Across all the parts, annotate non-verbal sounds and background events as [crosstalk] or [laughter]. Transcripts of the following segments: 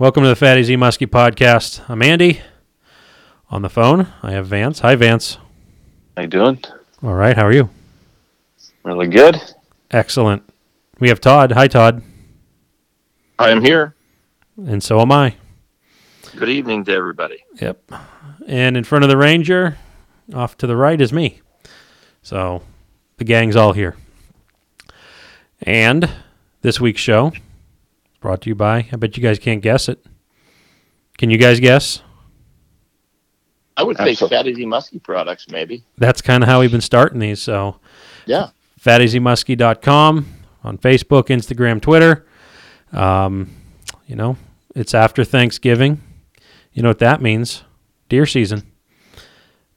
Welcome to the Fatty Z Muskie podcast. I'm Andy. On the phone, I have Vance. Hi, Vance. How you doing? All right, how are you? Really good. Excellent. We have Todd. Hi, Todd. I am here. And so am I. Good evening to everybody. Yep. And in front of the Ranger, off to the right, is me. So the gang's all here. And this week's show brought to you by, I bet you guys can't guess it. Can you guys guess? I would say Absolutely. Fatty Z Muskie products, maybe. That's kind of how we've been starting these. So Yeah. fattyzmuskie.com on Facebook, Instagram, Twitter. Um, you know, it's after Thanksgiving. You know what that means? Deer season.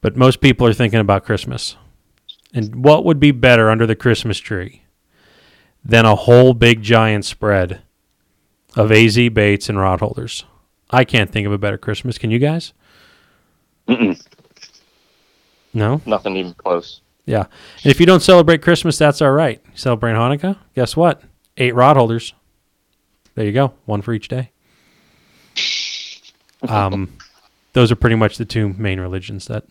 But most people are thinking about Christmas. And what would be better under the Christmas tree than a whole big giant spread of AZ baits and rod holders? I can't think of a better Christmas. Can you guys? Mm-mm. No? Nothing even close. Yeah. And if you don't celebrate Christmas, that's all right. You celebrate Hanukkah? Guess what? Eight rod holders. There you go. One for each day. [laughs] Um, those are pretty much the two main religions that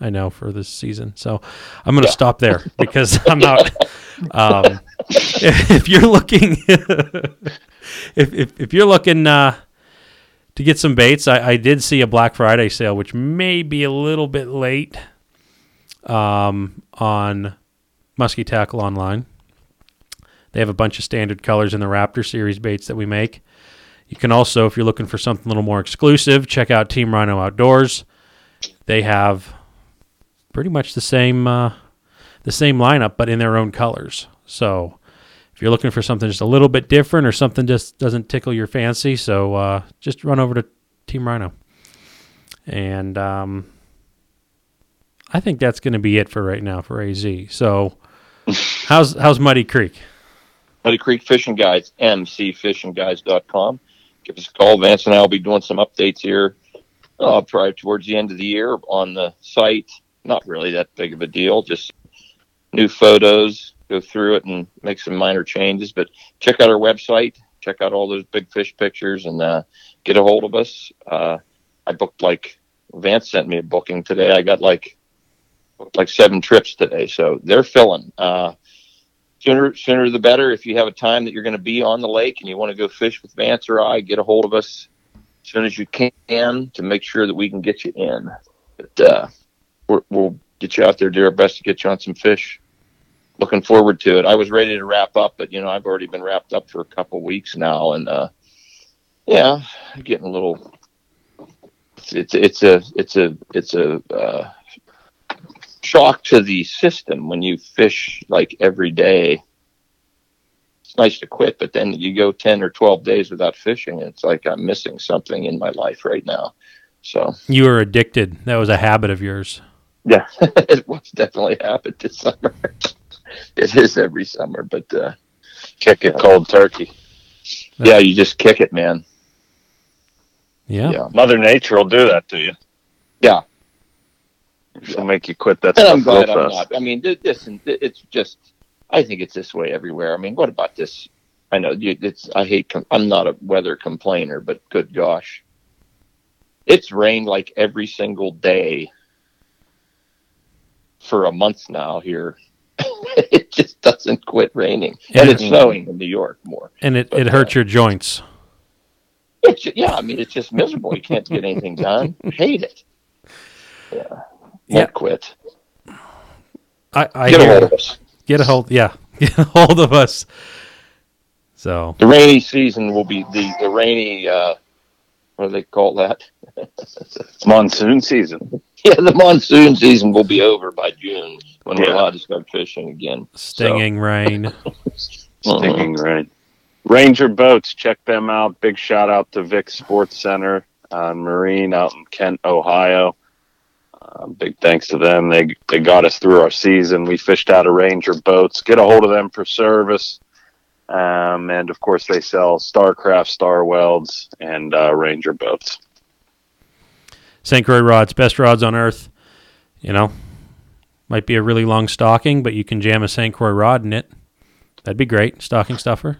I know for this season. So I'm going to Yeah. stop there [laughs] because I'm out. Um, if, [laughs] if you're looking, if, if, if you're looking, uh, to get some baits, I, I did see a Black Friday sale, which may be a little bit late um, on Muskie Tackle Online. They have a bunch of standard colors in the Raptor series baits that we make. You can also, if you're looking for something a little more exclusive, check out Team Rhino Outdoors. They have pretty much the same uh, the same lineup, but in their own colors. So you're looking for something just a little bit different or something just doesn't tickle your fancy, so uh, just run over to Team Rhino. And um, I think that's going to be it for right now for AZ. So [laughs] how's how's Muddy Creek? Muddy Creek Fishing Guides, mcfishingguides.com. Give us a call. Vance and I will be doing some updates here uh, probably towards the end of the year on the site. Not really that big of a deal, just new photos, go through it and make some minor changes. But check out our website, check out all those big fish pictures, and uh, get a hold of us. Uh, I booked like, Vance sent me a booking today. I got like, like seven trips today, so they're filling. Uh, sooner sooner the better. If you have a time that you're going to be on the lake and you want to go fish with Vance or I, get a hold of us as soon as you can to make sure that we can get you in. But uh, we'll get you out there, do our best to get you on some fish. Looking forward to it. I was ready to wrap up, but you know I've already been wrapped up for a couple weeks now, and uh, yeah, getting a little. It's it's a it's a it's a uh, shock to the system when you fish like every day. It's nice to quit, but then you go 10 or 12 days without fishing. And it's like I'm missing something in my life right now. So, You were addicted. That was a habit of yours. yeah, [laughs] it was definitely habit this summer. [laughs] it is every summer, but uh, Kick it cold turkey. yeah, you just kick it, man. Yeah. Yeah. Mother Nature will do that to you. Yeah. She'll make you quit that And I'm glad I'm not. I mean, this and it's just. I think it's this way everywhere. I mean, what about this? I know it's. I hate. I'm not a weather complainer, but good gosh, it's rained like every single day for a month now here. [laughs] it just doesn't quit raining, and Yeah. it's snowing in New York more. And it, it hurts uh, your joints. It's, yeah, I mean, it's just miserable. You can't get anything done. Hate it. Yeah, won't Yeah. quit. I, I Get a hear hold of us. Get a hold. Yeah. [laughs] Get a hold of us. So the rainy season will be the the rainy uh what do they call that Monsoon season. [laughs] yeah the monsoon season will be over by june when we're Yeah. allowed to start fishing again stinging rain. Uh-huh. [laughs] Stinging rain. Ranger boats, check them out. Big shout out to Vic Sports Center uh, Marine out in Kent, Ohio. Uh, big thanks to them. They they got us through our season. We fished out of Ranger boats. Get a hold of them for service. Um, and of course, they sell Starcraft, Star Welds, and uh, Ranger boats. St. Croix rods, best rods on earth. You know, might be a really long stocking, but you can jam a St. Croix rod in it. That'd be great. Stocking stuffer.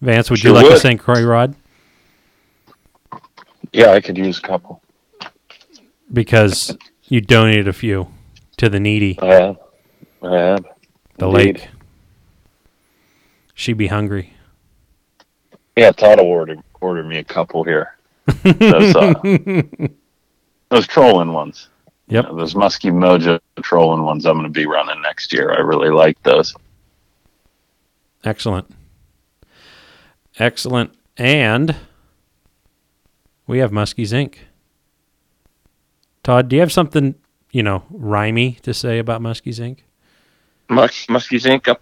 Vance, would you Sure like a would. St. Croix rod? Yeah, I could use a couple. because you donated a few to the needy, I have. I have. the Indeed. lake. She be hungry. Yeah, Todd will order order me a couple here. [laughs] Those uh, those trolling ones. Yep. You know, those Muskie Mojo trolling ones. I'm going to be running next year. I really like those. Excellent. Excellent. And we have Muskies Inc. Todd, do you have something, you know, rhymey to say about Muskies Inc.? Mus- Muskies Inc. up.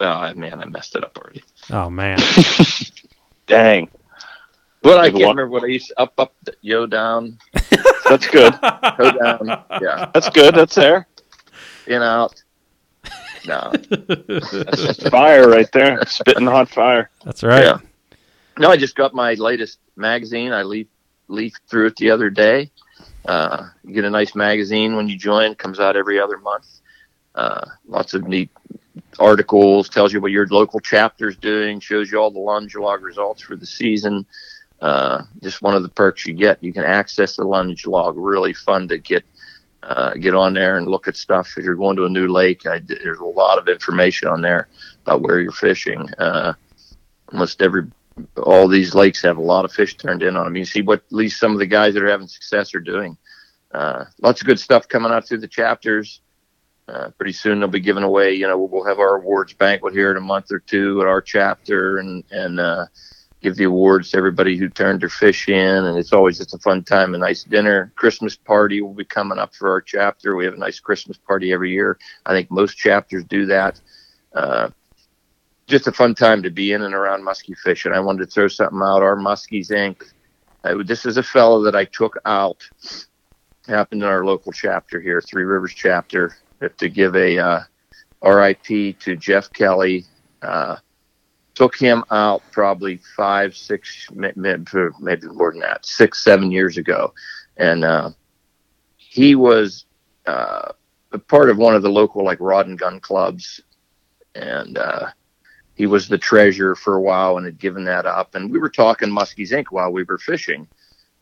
Oh man, I messed it up already. Oh man. [laughs] Dang, But I can't what? remember what I used. Up, up, yo, down, [laughs] that's good. go down. Yeah, That's good. That's there. in out. No, That's [laughs] fire right there. Spitting hot fire. That's right. Yeah. no, I just got my latest magazine. I leaf leafed through it the other day. Uh, you get a nice magazine when you join. Comes out every other month. Uh, lots of neat articles. Tells you what your local chapter's doing. Shows you all the lunge log results for the season. Uh, just one of the perks you get. You can access the lunge log. Really fun to get uh, get on there and look at stuff. If you're going to a new lake, I, there's a lot of information on there about where you're fishing. Uh, almost every all these lakes have a lot of fish turned in on them. You see what at least some of the guys that are having success are doing. Uh, lots of good stuff coming out through the chapters. Uh, pretty soon they'll be giving away. You know, we'll have our awards banquet here in a month or two at our chapter, and and uh, give the awards to everybody who turned their fish in. And it's always just a fun time, a nice dinner. Christmas party will be coming up for our chapter. We have a nice Christmas party every year. I think most chapters do that. Uh, just a fun time to be in and around muskie fishing. I wanted to throw something out. Our Muskies Inc. Uh, this is a fellow that I took out. Happened in our local chapter here, Three Rivers chapter, to give a uh, RIP to Jeff Kelly. Uh, took him out probably five, six, may- may- maybe more than that, six, seven years ago, and uh, he was uh, part of one of the local like rod and gun clubs, and uh, he was the treasurer for a while and had given that up. And we were talking Muskies Inc. while we were fishing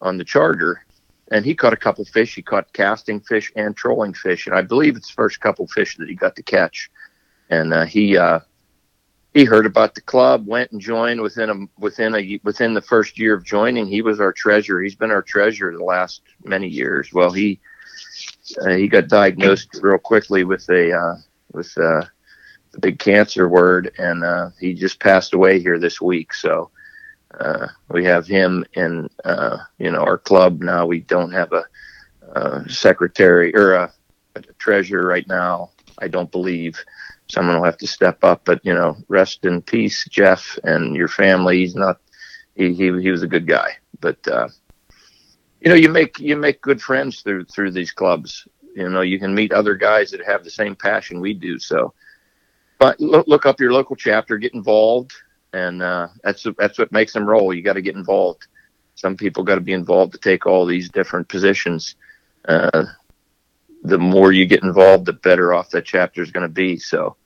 on the charter. And he caught a couple fish. He caught casting fish and trolling fish. And I believe it's the first couple fish that he got to catch. And uh, he uh, he heard about the club, went and joined within a within a within the first year of joining. He was our treasurer. He's been our treasurer the last many years. Well, he uh, he got diagnosed real quickly with a uh, with uh, the big cancer word, and uh, he just passed away here this week. So uh, we have him in uh, you know our club now. We don't have a, uh secretary or a, a treasurer right now. I don't believe someone will have to step up. But you know, rest in peace, Jeff, and your family. He's not. He he, he was a good guy, but uh, you know, you make you make good friends through through these clubs. You know, you can meet other guys that have the same passion we do. So but look, look up your local chapter, get involved, and uh, that's that's what makes them roll. You got to get involved. Some people got to be involved to take all these different positions. Uh, the more you get involved, the better off that chapter is going to be. So,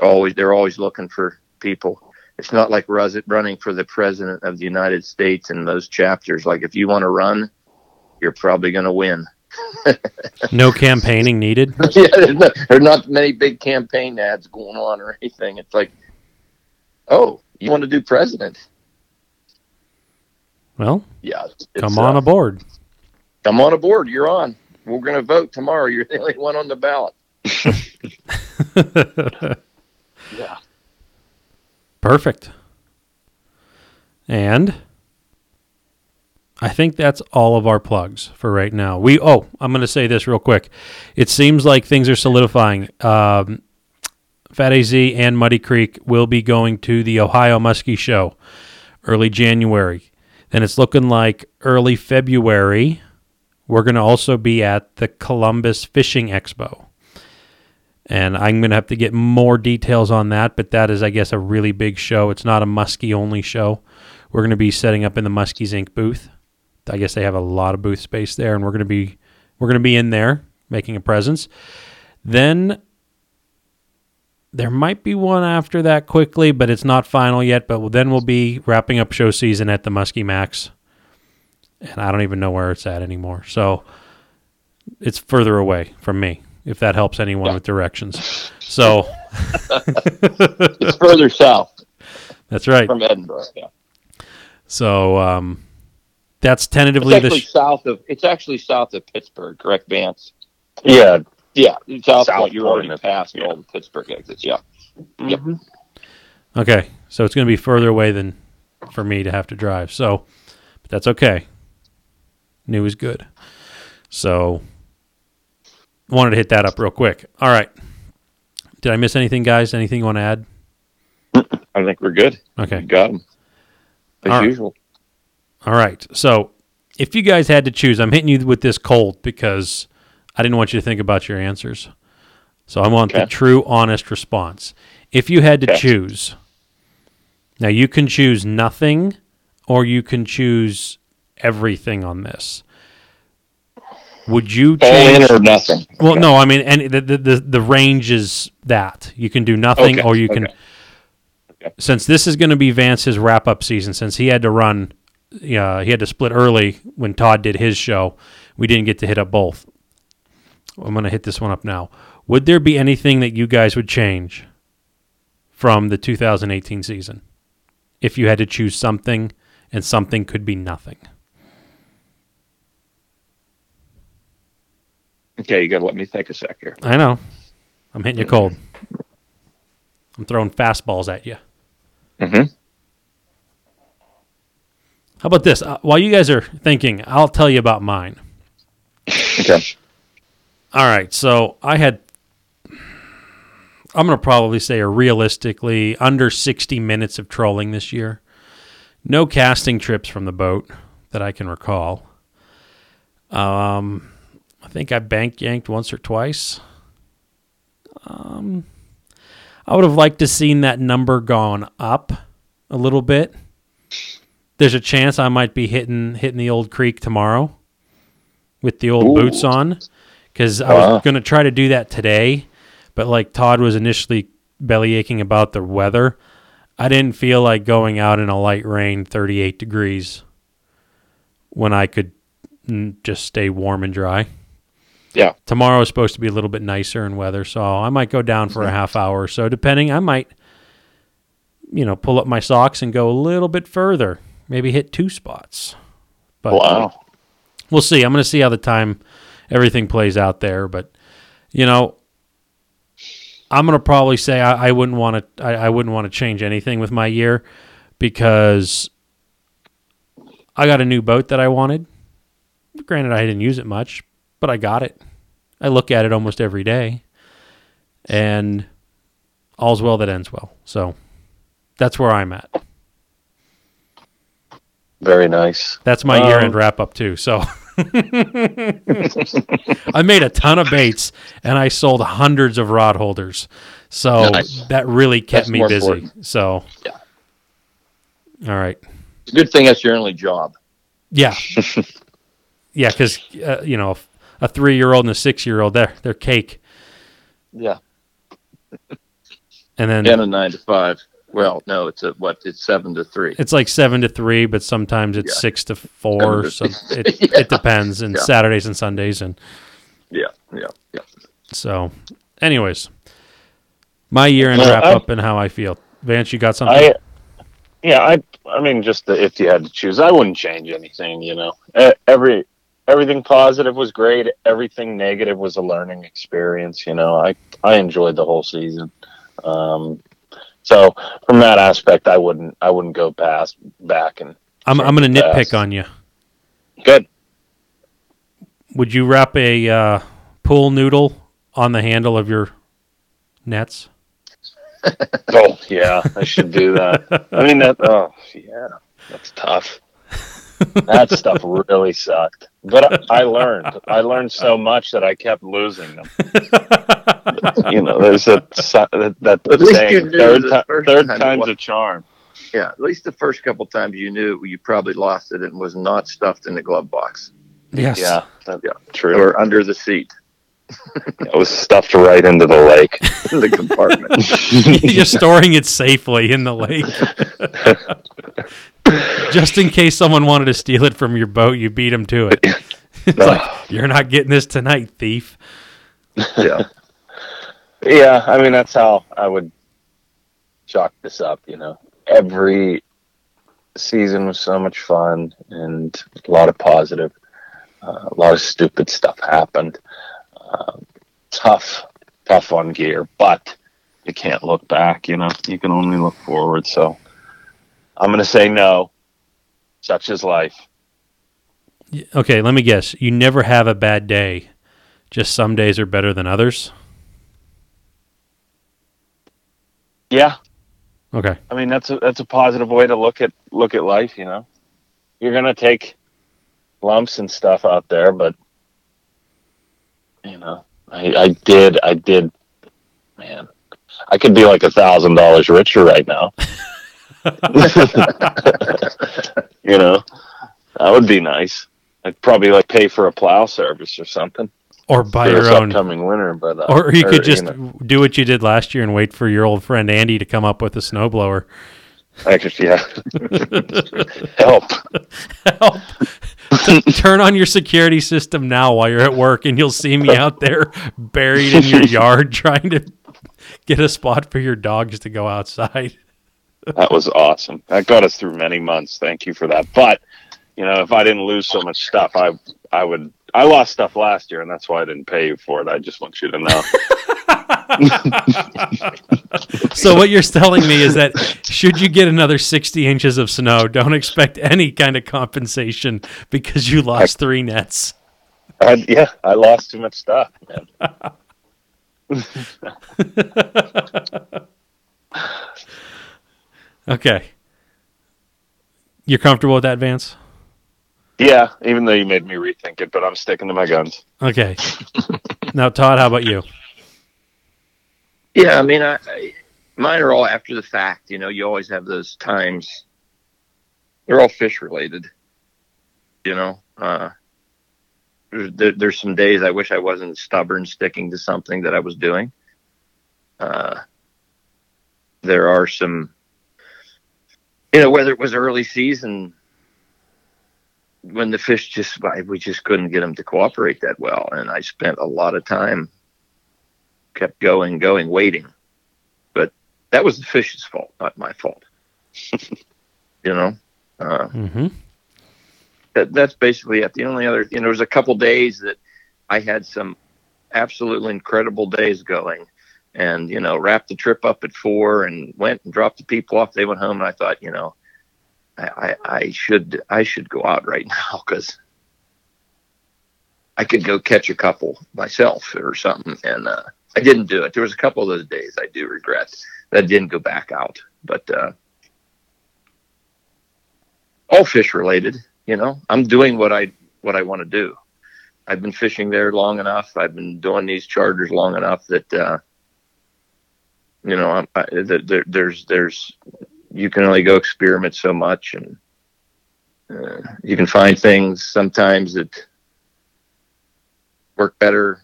always they're always looking for people. It's not like running for the president of the United States in those chapters. Like if you want to run, you're probably going to win. [laughs] No campaigning needed. [laughs] yeah, there's not, there's not many big campaign ads going on or anything. It's like, oh, you want to do president? Well, Yeah, come on uh, aboard. come on aboard. You're on. We're going to vote tomorrow. You're the only one on the ballot. [laughs] Yeah. Perfect. And I think that's all of our plugs for right now. We oh, I'm going to say this real quick. It seems like things are solidifying. Um, Fat AZ and Muddy Creek will be going to the Ohio Muskie Show early January. Then it's looking like early February. We're going to also be at the Columbus Fishing Expo. And I'm going to have to get more details on that, but that is, I guess, a really big show. It's not a Muskie only show. We're going to be setting up in the Muskies Inc. booth. I guess they have a lot of booth space there, and we're going to be we're going to be in there making a presence. Then there might be one after that quickly, but it's not final yet. But then we'll be wrapping up show season at the Muskie Max, and I don't even know where it's at anymore. So it's further away from me. If that helps anyone Yeah. with directions. [laughs] So It's further south that's right. from Edinboro. Yeah. So um, that's It's tentatively the actually sh- south of it's actually south of Pittsburgh, correct, Vance? Yeah. Yeah, south, South point. You're already point, past yeah. all the Pittsburgh exits. Yeah. Yep. okay. So it's going to be further away than for me to have to drive. So, but that's okay. New is good. So wanted to hit that up real quick. All right. Did I miss anything, guys? Anything you want to add? I think we're good. Okay. Got them as All right. usual. All right. So, if you guys had to choose, I'm hitting you with this cold because I didn't want you to think about your answers. So, I want the true, honest response. If you had to Okay. choose, now you can choose nothing or you can choose everything on this. Would you All change? in or nothing. Well, no, I mean, and the, the the the range is that you can do nothing, Okay, or you can. Okay. Since this is going to be Vance's wrap up season, since he had to run, uh, he had to split early when Todd did his show. We didn't get to hit up both. I'm going to hit this one up now. Would there be anything that you guys would change from the 2018 season if you had to choose something, and something could be nothing? Okay, you got to let me think a sec here. I know. I'm hitting you cold. I'm throwing fastballs at you. Mm-hmm. How about this? Uh, while you guys are thinking, I'll tell you about mine. Okay. All right. So I had, I'm going to probably say a realistically under 60 minutes of trolling this year. No casting trips from the boat that I can recall. Um, I think I bank yanked once or twice. Um, I would have liked to seen that number gone up a little bit. There's a chance I might be hitting hitting the old creek tomorrow with the old Ooh. boots on because I was Wow. going to try to do that today, but like Todd was initially belly aching about the weather, I didn't feel like going out in a light rain, 38 degrees, when I could just stay warm and dry. Yeah. Tomorrow is supposed to be a little bit nicer in weather, so I might go down for a half hour or so, depending. I might, you know, pull up my socks and go a little bit further, maybe hit two spots. But Wow. we'll see. I'm going to see how the time everything plays out there. But you know, I'm going to probably say I, I wouldn't want to. I, I wouldn't want to change anything with my year because I got a new boat that I wanted. Granted, I didn't use it much, but I got it. I look at it almost every day, and all's well that ends well. So that's where I'm at. Very nice. That's my Um, year end wrap up too. So [laughs] I made a ton of baits and I sold hundreds of rod holders. So Nice. that really kept That's me busy. important. So Yeah. All right. It's a good thing that's your only job. Yeah. [laughs] yeah, because uh, you know a three year old and a six year old they're they're cake, Yeah. and then And a nine to five. Well, no, it's a what? It's seven to three. it's like seven to three, but sometimes it's Yeah. six to four. So [laughs] it Yeah. it depends, and Yeah. Saturdays and Sundays and. Yeah, yeah, yeah. So, anyways, my year end Well, wrap I- up and how I feel. Vance, you got something? I, yeah, I, I mean, just the, if you had to choose, I wouldn't change anything. You know, E- every everything positive was great. Everything negative was a learning experience. You know, I I enjoyed the whole season. Um, so from that aspect, I wouldn't I wouldn't go past back and I'm I'm going to nitpick on you. good. Would you wrap a uh, pool noodle on the handle of your nets? [laughs] Oh yeah, I should do that. I mean that. Oh yeah, that's tough. That stuff really sucked. But I, I learned. I learned so much that I kept losing them. You know, there's a that, that saying, third, the ti- third time time's a charm. Yeah, at least the first couple times you knew you probably lost it and was not stuffed in the glove box yes. Yeah, that, Yeah. true. or under the seat [laughs] It was stuffed right into the lake. [laughs] in the compartment. [laughs] You're storing it safely in the lake. just in case someone wanted to steal it from your boat, you beat them to it. it's like you're not getting this tonight, thief. Yeah. Yeah, I mean that's how I would chalk this up. You know, every season was so much fun and a lot of positive. Uh, a lot of stupid stuff happened. Tough, tough on gear, but you can't look back. You know, you can only look forward. So I'm gonna say no. Such is life. Okay, let me guess. You never have a bad day. Just some days are better than others. Yeah, Okay. I mean that's a that's a positive way to look at look at life. You know, you're gonna take lumps and stuff out there, but you know, I, I did I did, man, I could be like a thousand dollars richer right now. [laughs] you know, that would be nice. I'd probably like pay for a plow service or something Or buy your own. upcoming winter. But uh, Or you could just know, do what you did last year and wait for your old friend Andy to come up with a snowblower. I could, yeah, [laughs] help. Help. Turn on your security system now while you're at work, and you'll see me out there buried in your [laughs] yard trying to get a spot for your dogs to go outside. That was awesome. That got us through many months. Thank you for that. But you know, if I didn't lose so much stuff, I I would. I lost stuff last year, and that's why I didn't pay you for it. I just want you to know. [laughs] [laughs] So what you're telling me is that should you get another 60 inches of snow, don't expect any kind of compensation because you lost three nets. I, yeah, I lost too much stuff, man. [laughs] Okay. You're comfortable with that, Vance? Yeah, even though you made me rethink it, but I'm sticking to my guns. Okay. now, Todd, how about you? Yeah, I mean, I, I mine are all after the fact. You know, you always have those times. They're all fish related. You know, uh, there's, there, there's some days I wish I wasn't stubborn, sticking to something that I was doing. Uh, there are some, you know, whether it was early season when the fish just we just couldn't get them to cooperate that well, and I spent a lot of time kept going, going, waiting. But that was the fish's fault, not my fault. [laughs] you know, uh, Mm-hmm. that, that's basically it. The only other, you know, there was a couple days that I had some absolutely incredible days going, and you know, wrapped the trip up at four and went and dropped the people off. They went home, and I thought, you know, I, I, I should, I should go out right [laughs] now because I could go catch a couple myself or something, and uh, I didn't do it. There was a couple of those days I do regret that I didn't go back out, but uh, all fish related. You know, I'm doing what I what I want to do. I've been fishing there long enough. I've been doing these charters long enough that uh, you know, I'm, I, there, there's there's you can only go experiment so much, and uh, you can find things sometimes that work better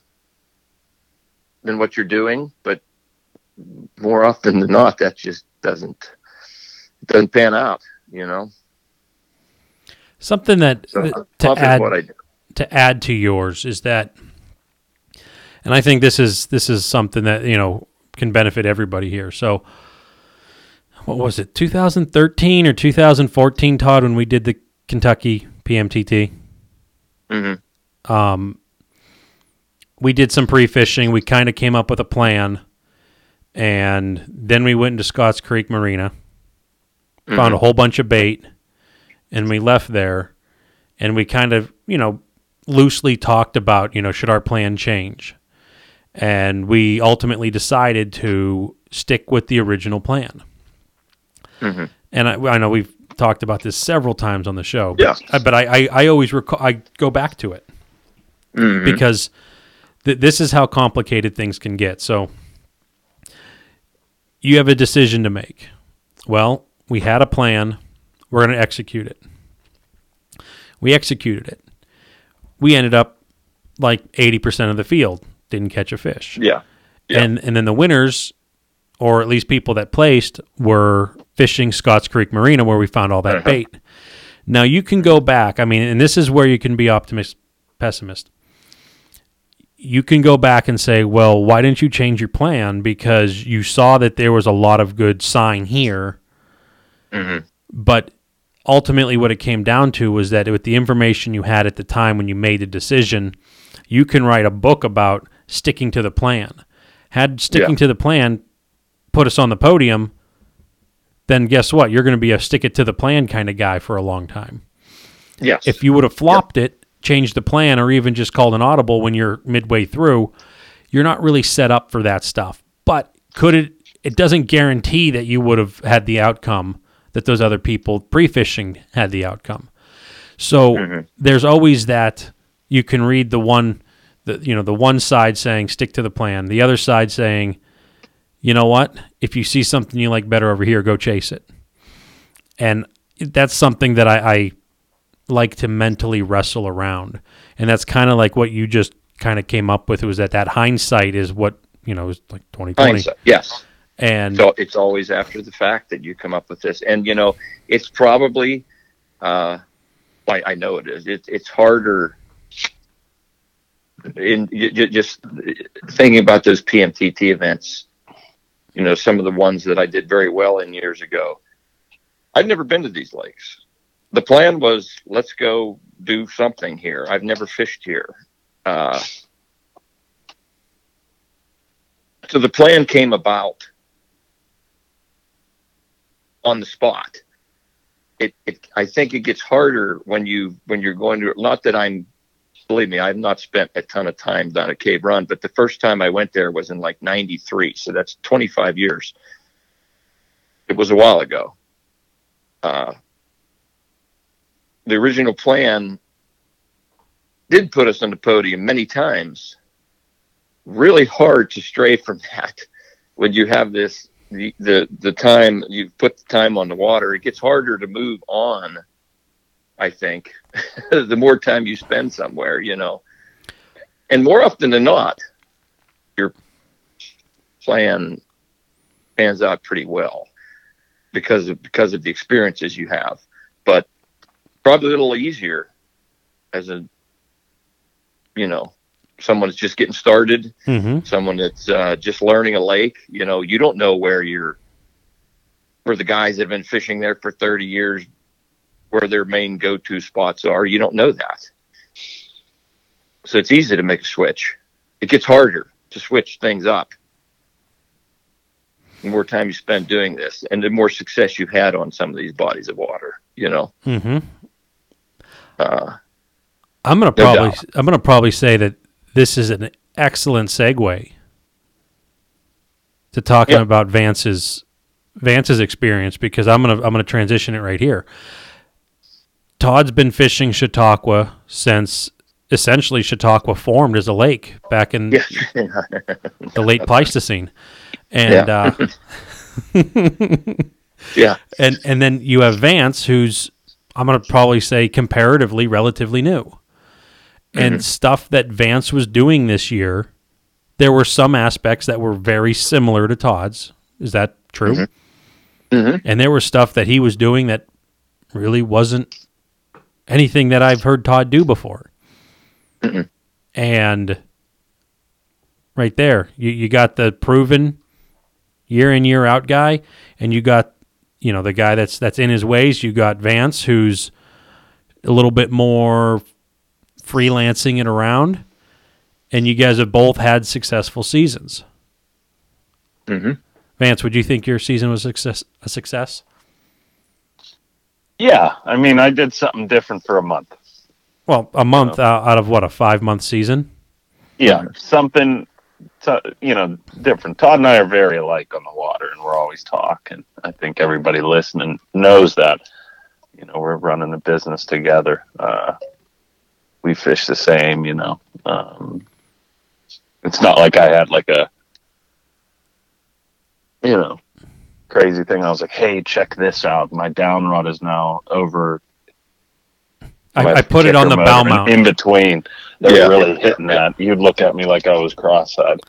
than what you're doing, but more often than not, that just doesn't doesn't pan out. You know, Something that, so that- to add what I do. to add to yours is that, and I think this is this is something that you know can benefit everybody here. So, what was it, 2013 or 2014, Todd, when we did the Kentucky PMTT? hmm um, we did some pre-fishing. We kind of came up with a plan, and then we went into Scotts Creek Marina, found a whole bunch of bait, and we left there. And we kind of, you know, loosely talked about, you know, should our plan change? And we ultimately decided to stick with the original plan. Mhm. And I, I know we've talked about this several times on the show. Yeah. But, but I, I, I always recall, I go back to it Mhm. because th- this is how complicated things can get. So you have a decision to make. Well, we had a plan. We're going to execute it. We executed it. We ended up like 80% of the field didn't catch a fish. Yeah. Yeah. And and then the winners or at least people that placed were fishing Scotts Creek Marina where we found all that Uh-huh. bait. Now you can go back. I mean, and this is where you can be optimist, pessimist. You can go back and say, well, why didn't you change your plan? Because you saw that there was a lot of good sign here. Mhm. But ultimately, what it came down to was that with the information you had at the time when you made the decision, you can write a book about sticking to the plan. Had sticking Yeah. to the plan put us on the podium, then guess what? You're going to be a stick it to the plan kind of guy for a long time. Yes. If you would have flopped it, changed the plan, or even just called an audible when you're midway through, you're not really set up for that stuff. But could it? It doesn't guarantee that you would have had the outcome that those other people pre-fishing had the outcome. So mm-hmm. there's always that you can read the one, the you know the one side saying stick to the plan, the other side saying, you know what, if you see something you like better over here, go chase it. And that's something that I, I like to mentally wrestle around, and that's kind of like what you just kind of came up with. It was that that hindsight is what you know is like twenty twenty, Hindsight. Yes. and So it's always after the fact that you come up with this, and you know, it's probably, uh, I, I know it is. It's it's harder. In just thinking about those PMTT events, you know, some of the ones that I did very well in years ago. I've never been to these lakes. The plan was let's go do something here. I've never fished here. Uh, so the plan came about on the spot. It, it I think it gets harder when you when you're going to not that I'm believe me, I've not spent a ton of time down at Cave Run, but the first time I went there was in like '93, so that's 25 years. It was a while ago. Uh, the original plan did put us on the podium many times. Really hard to stray from [laughs] that when you have this the the the time you put the time on the water. It gets harder to move on. I think [laughs] the more time you spend somewhere, you know, and more often than not, your plan pans out pretty well because of because of the experiences you have. But probably a little easier as a you know someone that's just getting started Mhm. someone that's uh, just learning a lake you know you don't know where you're where the guys that have been fishing there for 30 years where their main go-to spots are. You don't know that. So it's easy to make a switch. It gets harder to switch things up. The more time you spend doing this and the more success you've had on some of these bodies of water you know? Mhm. Uh, I'm gonna No probably doubt. I'm gonna probably say that this is an excellent segue to talking Yep. about Vance's Vance's experience because I'm gonna I'm gonna transition it right here. Todd's been fishing Chautauqua since essentially Chautauqua formed as a lake back in [laughs] yeah the late Pleistocene, and uh, [laughs] yeah [laughs] and and then you have Vance, who's I'm going to probably say comparatively relatively new, and mm-hmm. stuff that Vance was doing this year. There were some aspects that were very similar to Todd's. Is that true? Mhm. And there was stuff that he was doing that really wasn't anything that I've heard Todd do before. Mm-hmm. And right there, you, you got the proven year in year out guy, and you got you know the guy that's that's in his ways. You got Vance, who's a little bit more freelancing it around, and you guys have both had successful seasons. Mhm. Vance, would you think your season was success, a success? Yeah, I mean, I did something different for a month. Well, a month out, out of what a five month season. Yeah, something, you know, different. Todd and I are very alike on the water, and we're always talking. I think everybody listening knows that. You know, we're running a business together. Uh, we fish the same. You know, um, it's not like I had like a, you know, crazy thing. I was like, "Hey, check this out! My down rod is now over I, I put it on the kicker bow mount. in between. They Yeah. were really hitting that. You'd look at me like I was cross-eyed.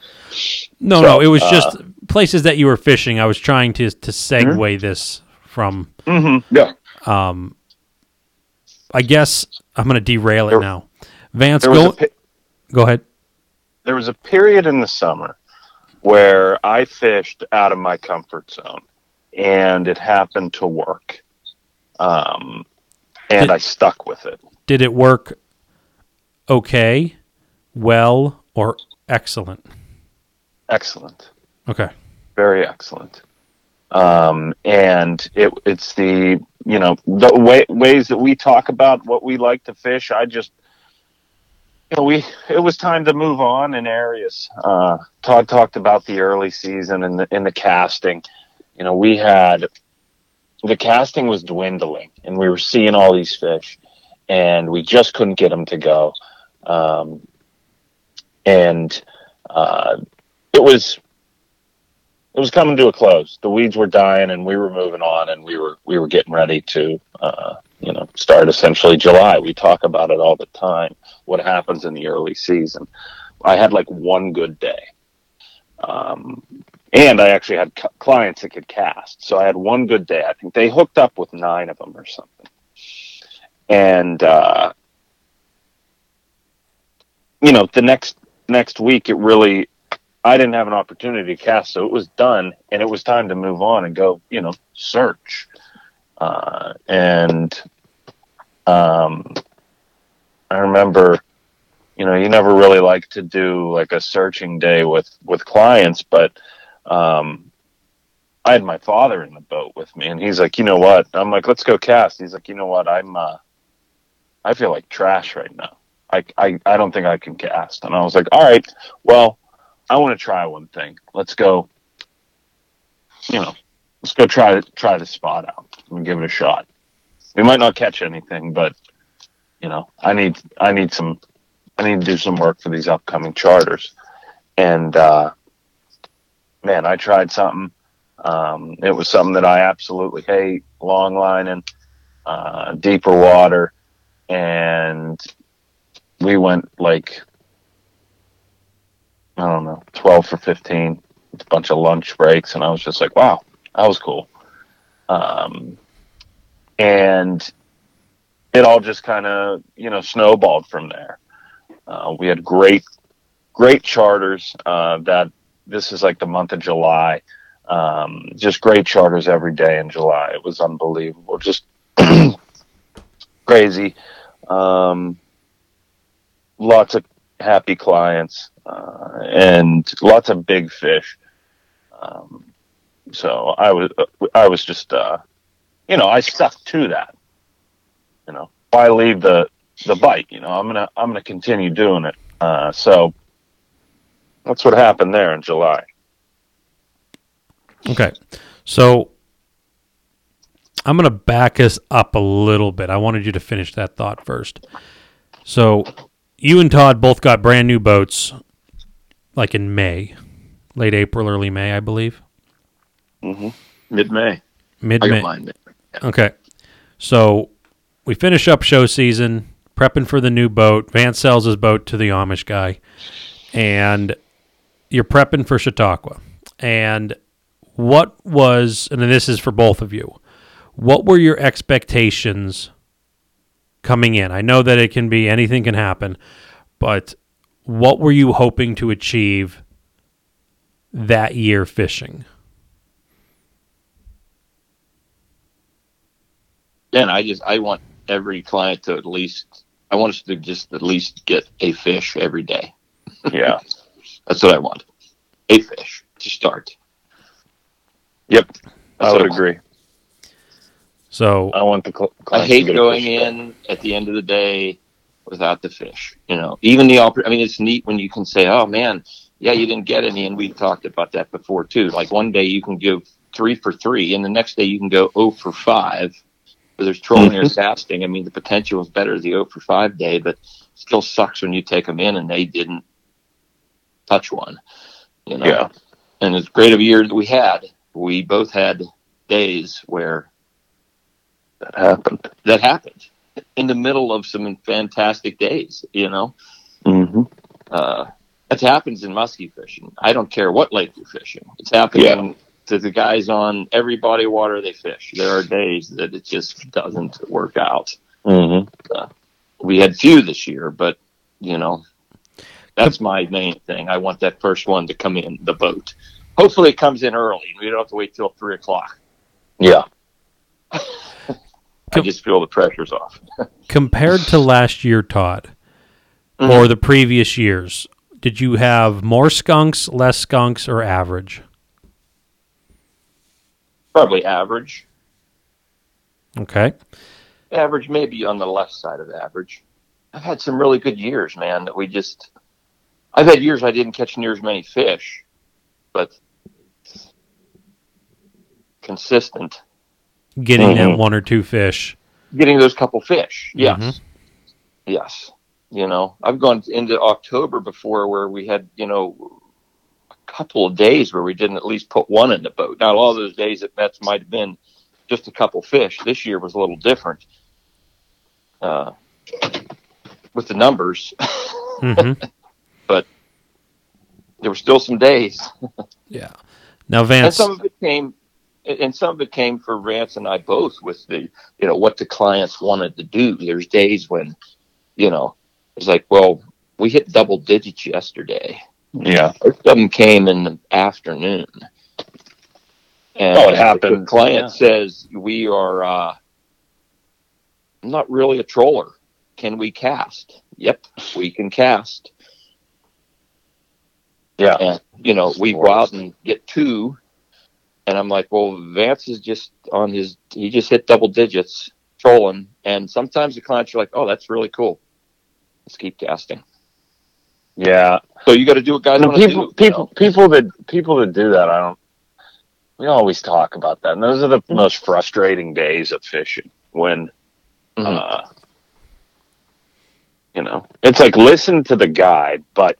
No, So, no, it was uh, just places that you were fishing. I was trying to to segue this from Mm-hmm. yeah um, I guess I'm going to derail it There- now. Vance, go pe- go ahead. there was a period in the summer where I fished out of my comfort zone, and it happened to work. Um, and Did- I stuck with it. Did it work? Okay, well, or excellent? Excellent. Okay. very excellent. Um, and it, it's the you know the way, ways that we talk about what we like to fish. I just you know we it was time to move on in areas. Uh, Todd talked about the early season and the in the casting. You know we had the casting was dwindling, and we were seeing all these fish, and we just couldn't get them to go. Um, and uh, it was it was coming to a close. The weeds were dying, and we were moving on, and we were we were getting ready to, uh, you know, start essentially July. We talk about it all the time. What happens in the early season? I had like one good day, um, and I actually had clients that could cast. So I had one good day. I think they hooked up with nine of them or something, and uh, you know, the next next week it really I didn't have an opportunity to cast, so it was done, and it was time to move on and go, you know, search. Uh, and um, I remember, you know, you never really like to do like a searching day with with clients, but um, I had my father in the boat with me, and he's like, you know what? I'm like, let's go cast. He's like, you know what? I'm, uh, I feel like trash right now. I, I, I don't think I can cast. And I was like, all right, well, I want to try one thing. Let's go. You know, let's go try try the spot out and give it a shot. We might not catch anything, but you know, I need I need some I need to do some work for these upcoming charters. And uh, man, I tried something. Um, it was something that I absolutely hate: long lining, uh, deeper water, and we went like I don't know, 12 for 15, a bunch of lunch breaks. And I was just like, wow, that was cool. Um, and it all just kind of, you know, snowballed from there. Uh, we had great, great charters uh, that this is like the month of July. Um, just great charters every day in July. It was unbelievable. Just [clears throat] crazy. Um, lots of happy clients uh, and lots of big fish. Um, so I was I was just uh, you know I stuck to that. You know, why leave the the bite? You know, I'm gonna I'm gonna continue doing it. Uh, so that's what happened there in July. Okay. So I'm going to back us up a little bit. I wanted you to finish that thought first. So you and Todd both got brand new boats like in May, late April, early May, I believe. Mid May. Mid May. Mid- Okay. So we finish up show season, prepping for the new boat. Vance sells his boat to the Amish guy. And you're prepping for Chautauqua. And what was, and this is for both of you, what were your expectations coming in? I know that it can be, anything can happen, but what were you hoping to achieve that year fishing? And I just I want every client to at least I want us to just at least get a fish every day. Yeah. [laughs] That's what I want. A fish to start. yep. That's I would want. agree. So I want the cl- I hate going in at the end of the day without the fish. You know, even the oppor- I mean, it's neat when you can say, "Oh man, yeah, you didn't get any," and we talked about that before too. Like one day you can go three for three, and the next day you can go zero for five. Whether there's trolling or mm-hmm. casting, I mean, the potential is better the zero for five day, but still sucks when you take them in and they didn't touch one. You know, Yeah. and as great of a year that we had, we both had days where That happened. that happened in the middle of some fantastic days, you know. Mm-hmm. Uh, it happens in muskie fishing. I don't care what lake you're fishing. It's happening Yeah. to the guys on every body of water they fish. There are days that it just doesn't work out. Mm-hmm. we had few this year, but you know, that's my main thing. I want that first one to come in the boat. Hopefully, it comes in early. We don't have to wait till three o'clock. Yeah. I just feel the pressure's off. Compared to last year, Todd, Mhm. or the previous years, did you have more skunks, less skunks, or average? Probably average. Okay. Average, maybe on the left side of average. I've had some really good years, man. That we just. I've had years I didn't catch near as many fish, but consistent. Getting that Mhm. one or two fish. Getting those couple fish, yes, Mhm. yes. You know, I've gone into October before where we had you know a couple of days where we didn't at least put one in the boat. Now, all those days at Mets might have been just a couple fish. This year was a little different. Uh, with the numbers, [laughs] hmm there were still some days. [laughs] yeah. Now, Vance, and Vance, some of it came and some of it came for Vance and I both with the you know what the clients wanted to do. There's days when you know it's like, well, we hit double digits yesterday. Yeah. Most of them came in the afternoon. And Oh, it happened. The client Yeah. says we are uh, not really a troller. Can we cast? Yep, we can cast. Yeah. And you know, we go out and get two, and I'm like, well, Vance is just on his. He just hit double digits trolling, and sometimes the clients are like, oh, that's really cool. Let's keep casting. Yeah. So you got to do what guys And want to people, do. people, people that people that do that, I don't. We always talk about that, and those are the most frustrating days of fishing when, Mhm. uh, you know, it's like listen to the guide, but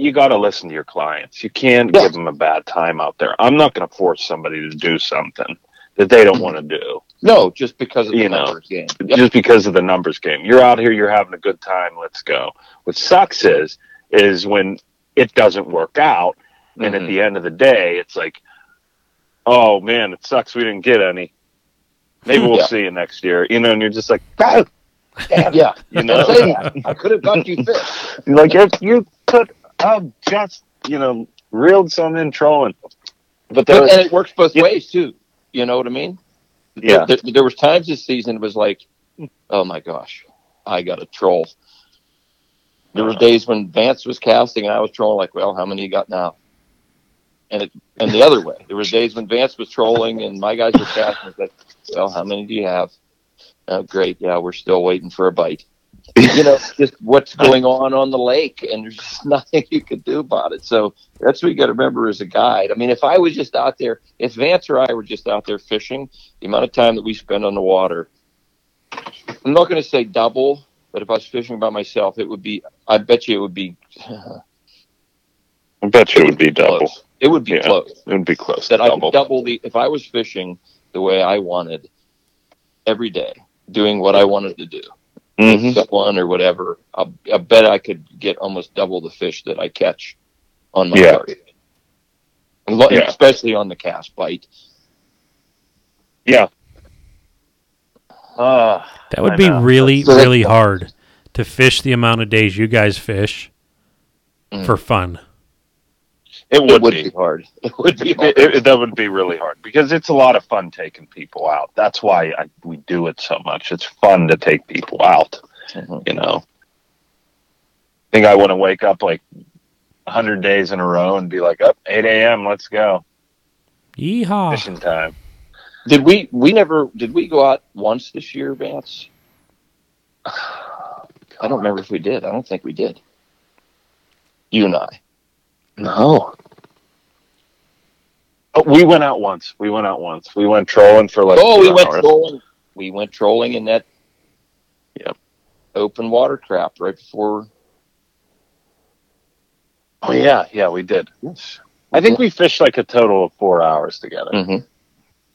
you got to listen to your clients. You can't Yeah. give them a bad time out there. I'm not going to force somebody to do something that they don't want to do No, just because of the You know, numbers game. Yep. just because of the numbers game. You're out here, you're having a good time. Let's go. What sucks is is when it doesn't work out, and at Mhm. the end of the day, it's like, oh man, it sucks we didn't get any. Maybe we'll Yeah. see you next year. You know, and you're just like, "Ah, damn yeah, you know, [laughs] I could have got you. [laughs] You're like if you could have just you know reeled some in trolling, but there, But, and it works both Yeah. ways too. You know what I mean? yeah, There, there was times this season it was like, oh my gosh, I got a troll. There were days when Vance was casting and I was trolling like, well, how many you got now? And it and the other way. There were days when Vance was trolling and my guys were casting. It's like, well, how many do you have? Oh, great. Yeah, we're still waiting for a bite. You know, just what's going on on the lake, and there's just [laughs] nothing you can do about it. So that's what you got to remember as a guide. I mean, if I was just out there, if Vance or I were just out there fishing, the amount of time that we spend on the water, I'm not going to say double, but if I was fishing by myself, it would be. I bet you it would be. [laughs] I bet you it would be double. Close. It would be Yeah. close. It would be close. That I could double the. If I was fishing the way I wanted, every day, doing what I wanted to do, Mhm. someone or whatever, I, I bet I could get almost double the fish that I catch on my Yeah. target. Yeah. Especially on the cast bite. Yeah. Uh, that would I be know. really, So really hard to fish the amount of days you guys fish Mm. for fun. It would, it would be. be hard. [laughs] It would be It, hard. it- that would be really hard because it's a lot of fun taking people out. That's why I, we do it so much. It's fun to take people out. Mhm. You know, I think I want to wake up like hundred days in a row and be like, "Up, eight a.m. Let's go Yeehaw! fishing time." Did we? We never. Did we go out once this year, Vance? [sighs] I don't remember if we did. I don't think we did. You and I. No. Oh, we went out once. We went out once. We went trolling for like. oh, we two went hours. trolling. We went trolling in that. Yep. Open water trap right before. Oh yeah, yeah, we did. Yes. I think we fished like a total of four hours together. Mhm.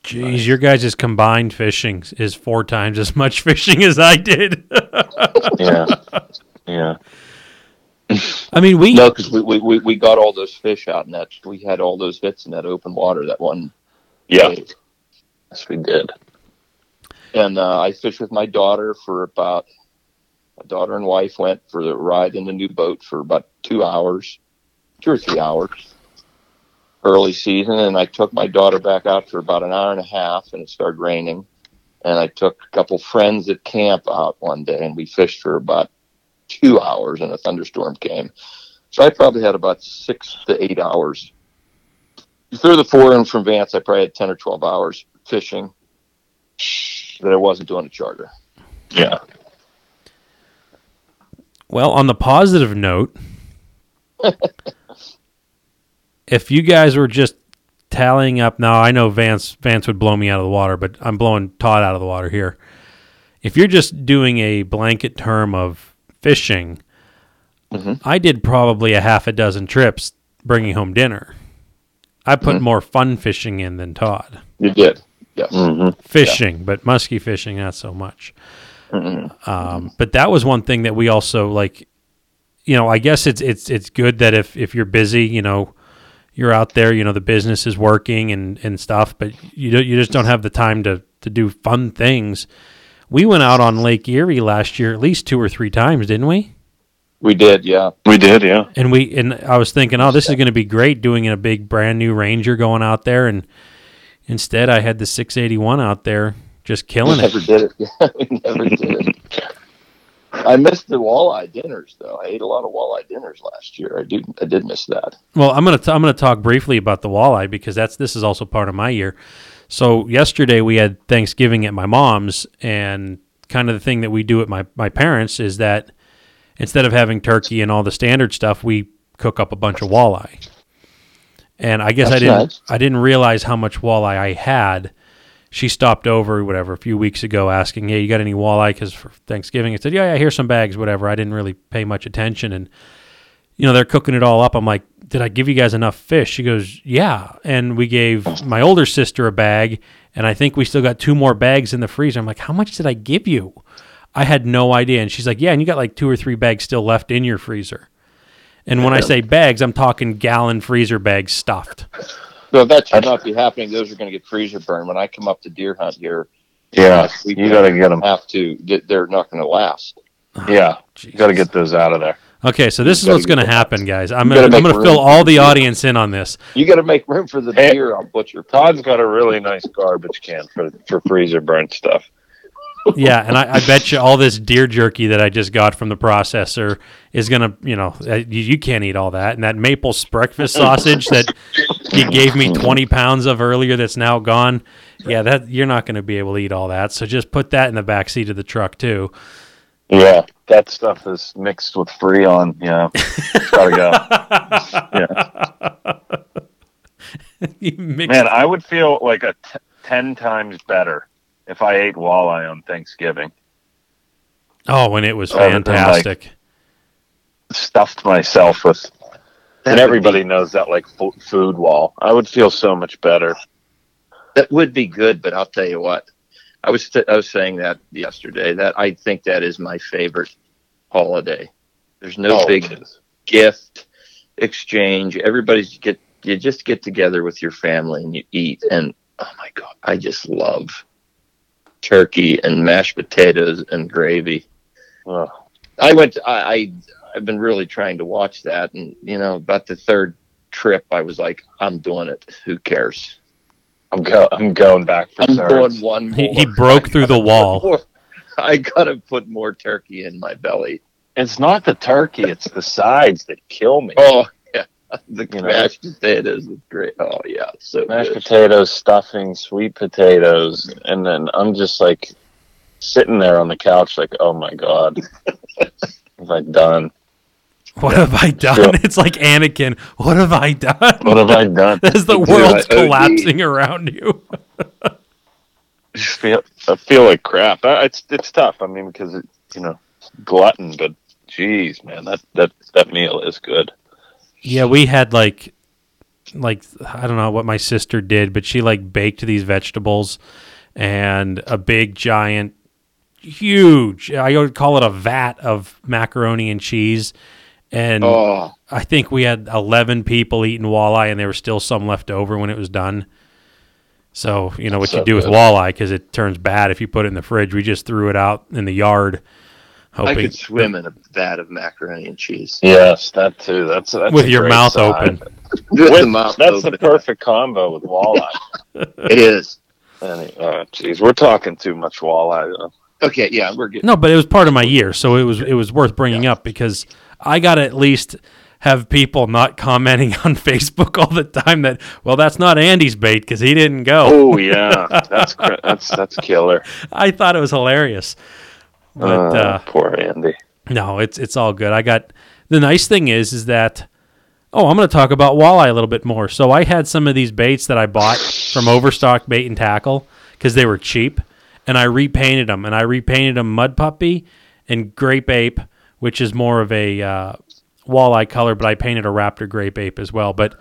Jeez, your guys' combined fishing is four times as much [laughs] fishing as I did. [laughs] Yeah, yeah. I mean, we No, because we, we, we, we got all those fish out, and that we had all those hits in that open water that one. Yeah, day. yes, we did. And uh, I fished with my daughter for about My daughter and wife went for the ride in the new boat for about two hours, two or three hours, early season. And I took my daughter back out for about an hour and a half, and it started raining. And I took a couple friends at camp out one day, and we fished for about two hours, and a thunderstorm came. So I probably had about six to eight hours. Through the four in from Vance, I probably had 10 or 12 hours fishing that I wasn't doing a charter. Yeah. Well, on the positive note, [laughs] if you guys were just tallying up now, I know Vance Vance would blow me out of the water, but I'm blowing Todd out of the water here. If you're just doing a blanket term of fishing, Mhm. I did probably a half a dozen trips bringing home dinner. I put Mhm. more fun fishing in than Todd. You did. Yes. hmm Fishing, but musky fishing not so much. Mhm. Um, but that was one thing that we also like. You know, I guess it's it's it's good that if if you're busy, you know, you're out there, you know, the business is working and and stuff, but you don't, you just don't have the time to to do fun things. We went out on Lake Erie last year at least two or three times, didn't we? We did, yeah. We did, yeah. And we and I was thinking, oh, this is going to be great doing a big brand new Ranger going out there, and instead I had the 681 out there just killing we it. never did it. [laughs] Yeah, we never did it. I missed the walleye dinners though. I ate a lot of walleye dinners last year. I do. I did miss that. Well, I'm gonna t- I'm gonna talk briefly about the walleye because that's this is also part of my year. So yesterday we had Thanksgiving at my mom's, and kind of the thing that we do at my my parents is that instead of having turkey and all the standard stuff, we cook up a bunch of walleye. And I guess I didn't nice. I didn't realize how much walleye I had. She stopped over whatever a few weeks ago asking, "Hey, you got any walleye?" Because for Thanksgiving, I said, "Yeah, yeah, here's some bags, whatever." I didn't really pay much attention, and you know they're cooking it all up. I'm like, "Did I give you guys enough fish?" She goes, "Yeah," and we gave my older sister a bag, and I think we still got two more bags in the freezer. I'm like, "How much did I give you?" I had no idea, and she's like, "Yeah, and you got like two or three bags still left in your freezer." And when I say bags, I'm talking gallon freezer bags stuffed. So that should not be happening. Those are going to get freezer burned. When I come up to deer hunt here, Yeah. next You weekend, got to get them. have to. They're not going to last. Yeah. You got to get those out of there. Okay, so this is what's going to happen, guys. I'm going to gotta I'm make going to fill all the the- audience in on this. You got to make room for the Hey. deer on butcher. Todd's got a really nice garbage can for for freezer burnt stuff. Yeah, [laughs] and I, I bet you all this deer jerky that I just got from the processor is going to, you know, uh, you, you can't eat all that. And that maple breakfast [laughs] sausage that you gave me 20 pounds of earlier that's now gone. Yeah, that you're not going to be able to eat all that. So just put that in the back seat of the truck too. Yeah. That stuff is mixed with Freon. Yeah. Gotta go. [laughs] [laughs] You mix- Man, I would feel like a t- 10 times better if I ate walleye on Thanksgiving. oh, and it was Other than, like, fantastic. Stuffed myself with, That and everybody be- knows that like fo- food wall. I would feel so much better. That would be good, but I'll tell you what. I was I was saying that yesterday. That I think that is my favorite holiday. There's no Oh, big gift exchange. Everybody's get you just get together with your family and you eat. And oh my god, I just love turkey and mashed potatoes and gravy. Ugh. I went. I, I I've been really trying to watch that, and you know, about the third trip, I was like, I'm doing it. Who cares? I'm go. I'm going back for I'm going one more. he broke through the wall. [laughs] More- I gotta put more turkey in my belly. It's not the turkey; it's the sides that kill me. Oh yeah, the You know, mashed potatoes is great. Oh yeah, so Mashed good. potatoes, stuffing, sweet potatoes, and then I'm just like sitting there on the couch, like, oh my god, what have I done? What have I done? Sure. It's like Anakin. What have I done? What have I done? [laughs] As the world's OD. collapsing around you. [laughs] I feel I feel like crap. It's it's tough. I mean, because it, you know, glutton, but geez, man, that that that meal is good. Yeah, we had like like I don't know what my sister did, but she like baked these vegetables and a big giant huge I would call it a vat of macaroni and cheese and Oh, I think we had 11 people eating walleye and there was still some left over when it was done. So, you know what So you do with walleye cuz it turns bad if you put it in the fridge. We just threw it out in the yard I could swim in a vat of macaroni and cheese. Yes, that too. That's, that's with your mouth side. open. [laughs] With With- the mouth that's the perfect combo with walleye. [laughs] It is. Any- jeez, uh, we're talking too much walleye. Though. Okay, yeah, we're good. No, but it was part of my year, so it was it was worth bringing up because I got to at least have people not commenting [laughs] on Facebook all the time that well that's not Andy's bait because he didn't go. Oh [laughs] yeah, that's that's that's killer. I thought it was hilarious, but Uh, uh, poor Andy. no, it's it's all good. I got the nice thing is is that oh I'm going to talk about walleye a little bit more. So I had some of these baits that I bought from Overstock Bait and Tackle because they were cheap, and I repainted them and I repainted them mud puppy and grape ape, which is more of a uh, walleye color, but I painted a raptor grape ape as well. But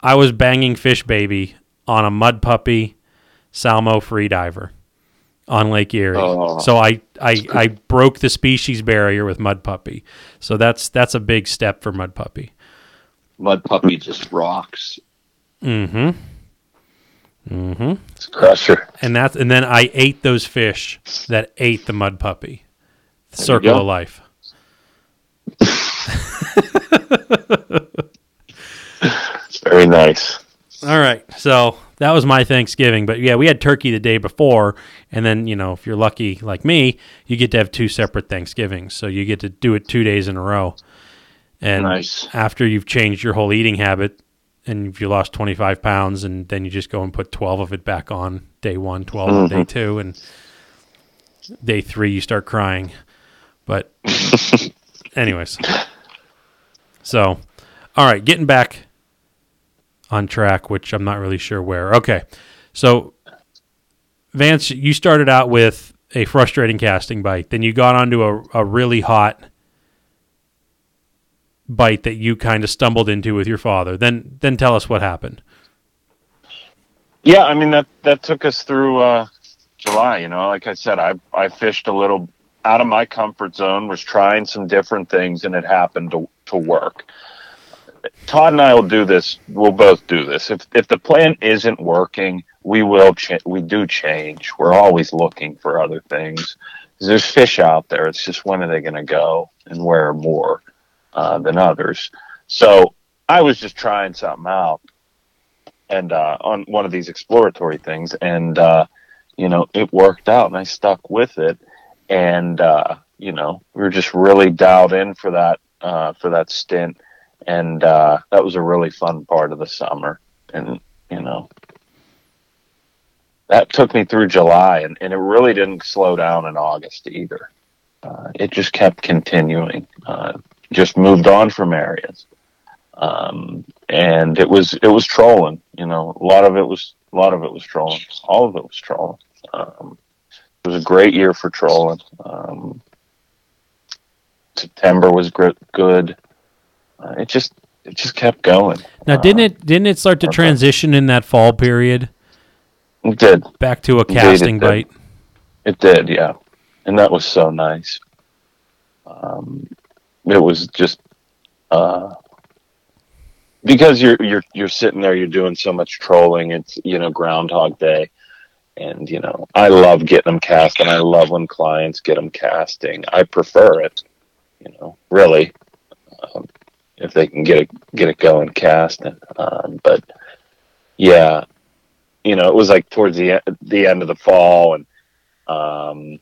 I was banging fish baby on a mud puppy Salmo freediver on Lake Erie. Oh. so I, I I broke the species barrier with mud puppy. So that's that's a big step for mud puppy. Mud puppy just rocks. Mm-hmm. Mm-hmm. It's a crusher. And that's and then I ate those fish that ate the mud puppy. Circle of life. It's very nice. All right. So that was my Thanksgiving. But yeah, we had turkey the day before. And then, you know, if you're lucky like me, you get to have two separate Thanksgivings. So you get to do it two days in a row. And Nice. after you've changed your whole eating habit and if you lost 25 pounds and then you just go and put 12 of it back on day one, 12 on day mm-hmm. two, and day three, you start crying. But, [laughs] anyways. So, all right, getting back on track, which I'm not really sure where. Okay. So, Vance, you started out with a frustrating casting bite. Then you got onto a, a really hot bite that you kind of stumbled into with your father. Then then tell us what happened. Yeah, I mean that that took us through uh, July. You know, like I said, I I fished a little out of my comfort zone, was trying some different things, and it happened to to work. Todd and I will do this. We'll both do this. If if the plan isn't working, we will. Ch- we do change. We're always looking for other things. There's fish out there. It's just when are they going to go and where more uh, than others. So I was just trying something out and uh, on one of these exploratory things, and uh, you know it worked out, and I stuck with it, and uh, you know we were just really dialed in for that uh, for that stint, and uh, that was a really fun part of the summer, and you know that took me through July, and, and it really didn't slow down in August either. Uh, it just kept continuing, uh, just moved on from areas um, and it was it was trolling. You know, a lot of it was a lot of it was trolling. All of it was trolling. Um, it was a great year for trolling. Um, September was gr- good. Uh, it just it just kept going. Now, didn't Uh, it didn't it start to transition in that fall period It did. back to a Indeed, it casting did. bite? It did. Yeah, and that was so nice. Um, it was just uh, because you're you're you're sitting there, you're doing so much trolling. It's you know Groundhog Day, and you know I love getting them cast, and I love when clients get them casting. I prefer it, you know, really, um, if they can get it get it going casting. Um, but yeah, you know, it was like towards the the end of the fall, and um,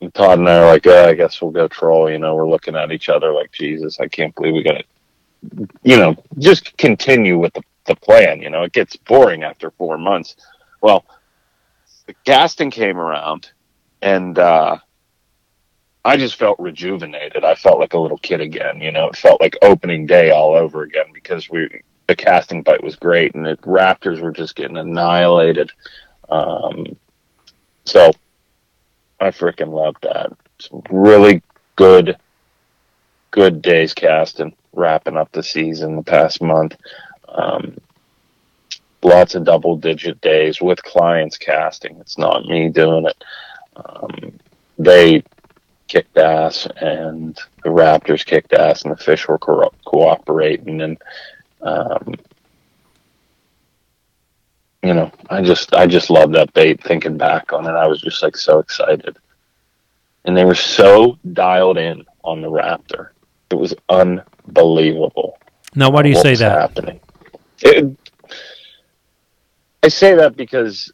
and Todd and I are like, oh, I guess we'll go troll. You know, we're looking at each other like, Jesus, I can't believe we got to, you know, just continue with the, the plan. You know, it gets boring after four months. Well, the casting came around and, uh, I just felt rejuvenated. I felt like a little kid again. You know, it felt like opening day all over again because we, the casting bite was great and the Raptors were just getting annihilated. Um, so I freaking loved that. Some really good, good days casting, wrapping up the season the past month. Um, lots of double digit days with clients casting. It's not me doing it. Um, they kicked ass and the Raptors kicked ass and the fish were co- cooperating and, um, you know, I just I just love that bait. Thinking back on it, I was just like so excited. and they were so dialed in on the raptor. It was unbelievable. Now, why do you say that? Happening. It, I say that because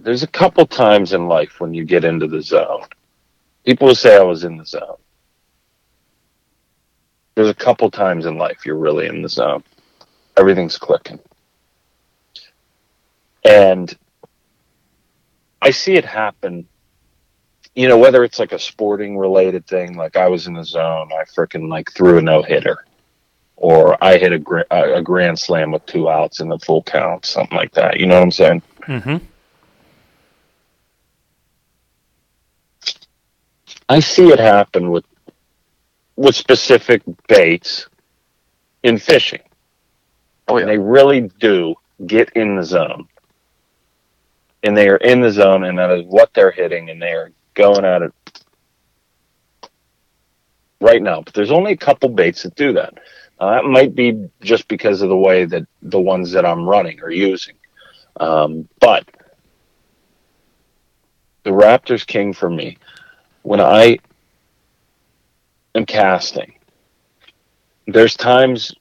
there's a couple times in life when you get into the zone. People will say I was in the zone. There's a couple times in life you're really in the zone. Everything's clicking. And I see it happen, you know, whether it's like a sporting related thing, like I was in the zone, I freaking like threw a no hitter, or I hit a, gra- a a grand slam with two outs in the full count, something like that. You know what I'm saying? hmm I see it happen with with specific baits in fishing. Oh And they really do get in the zone. And they are in the zone and that is what they're hitting and they are going at it right now. But there's only a couple baits that do that. Uh, that might be just because of the way that the ones that I'm running are using. Um, but the Raptors king for me, when I am casting, there's times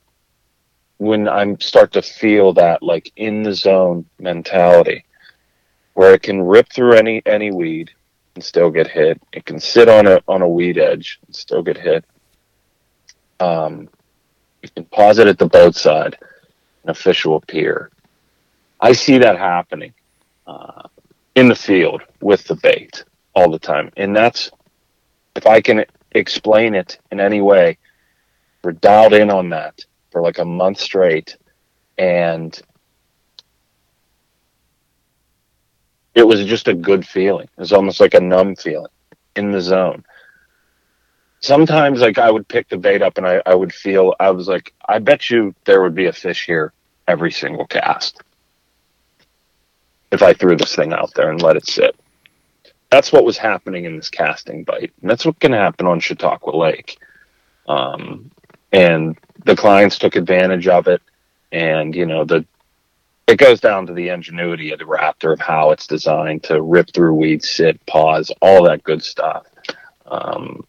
when I start to feel that like in the zone mentality where it can rip through any any weed and still get hit. It can sit on a on a weed edge and still get hit. Um, you can pause it at the boat side and a fish will appear. I see that happening uh, in the field with the bait all the time, and that's if I can explain it in any way. We're dialed in on that for like a month straight, and it was just a good feeling. It was almost like a numb feeling in the zone. Sometimes, like I would pick the bait up and I, I would feel I was like, I bet you there would be a fish here every single cast if I threw this thing out there and let it sit. That's what was happening in this casting bite, and that's what can happen on Chautauqua Lake. Um, and the clients took advantage of it, and you know the it goes down to the ingenuity of the Raptor of how it's designed to rip through weeds, sit, pause, all that good stuff um,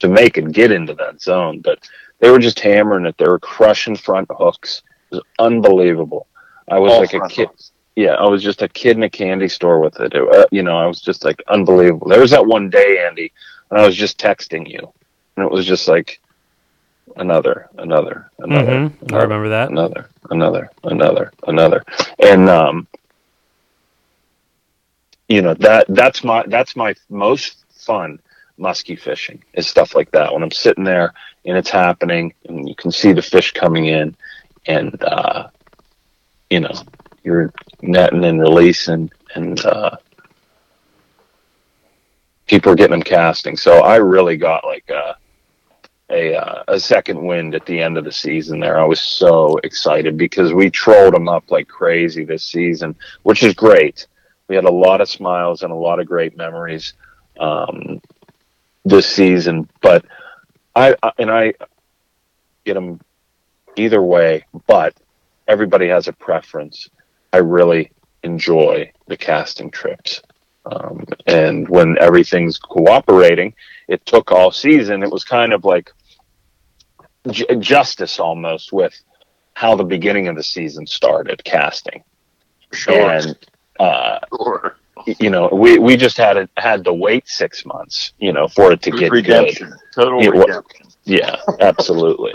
to make it get into that zone. But they were just hammering it. They were crushing front hooks. It was unbelievable. I was All like a kid. hooks. Yeah, I was just a kid in a candy store with it. It, uh, you know, I was just like unbelievable. There was that one day, Andy, and I was just texting you, and it was just like another, another, another. hmm I remember that. another, another, another, another, and um, you know that that's my that's my most fun musky fishing is stuff like that when I'm sitting there and it's happening and you can see the fish coming in and uh, you know you're netting and releasing and uh, people are getting them casting. So I really got like a a, uh, a second wind at the end of the season there. I was so excited because we trolled them up like crazy this season, which is great. We had a lot of smiles and a lot of great memories um, this season. But I and I get them either way, but everybody has a preference. I really enjoy the casting trips. Um, and when everything's cooperating, it took all season. It was kind of like ju- justice almost with how the beginning of the season started casting. Sure. And, uh, sure. you know, we, we just had it, had to wait six months, you know, for it to get good. redemption. Total It redemption. Yeah, absolutely.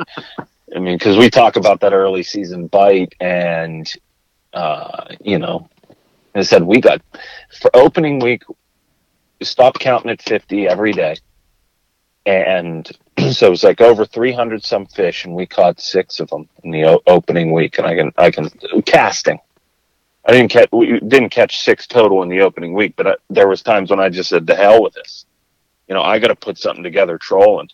I mean, because we talk about that early season bite, and uh, you know, I said we got for opening week, we stopped counting at fifty every day, and [clears throat] so it was like over three hundred some fish, and we caught six of them in the o- opening week, and I can I can casting. I didn't catch we didn't catch six total in the opening week, but I, there was times when I just said, "The hell with this," you know, I got to put something together trolling,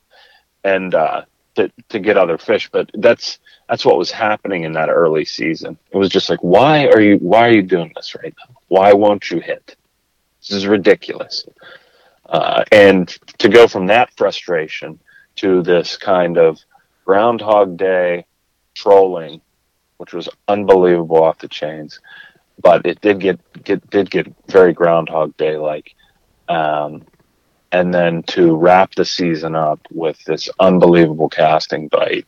and uh, to to get other fish. But that's that's what was happening in that early season. It was just like, why are you why are you doing this right now? Why won't you hit? This is ridiculous. Uh, and to go from that frustration to this kind of Groundhog Day trolling, which was unbelievable off the chains. but it did get get did get very Groundhog Day like. Um, and then to wrap the season up with this unbelievable casting bite,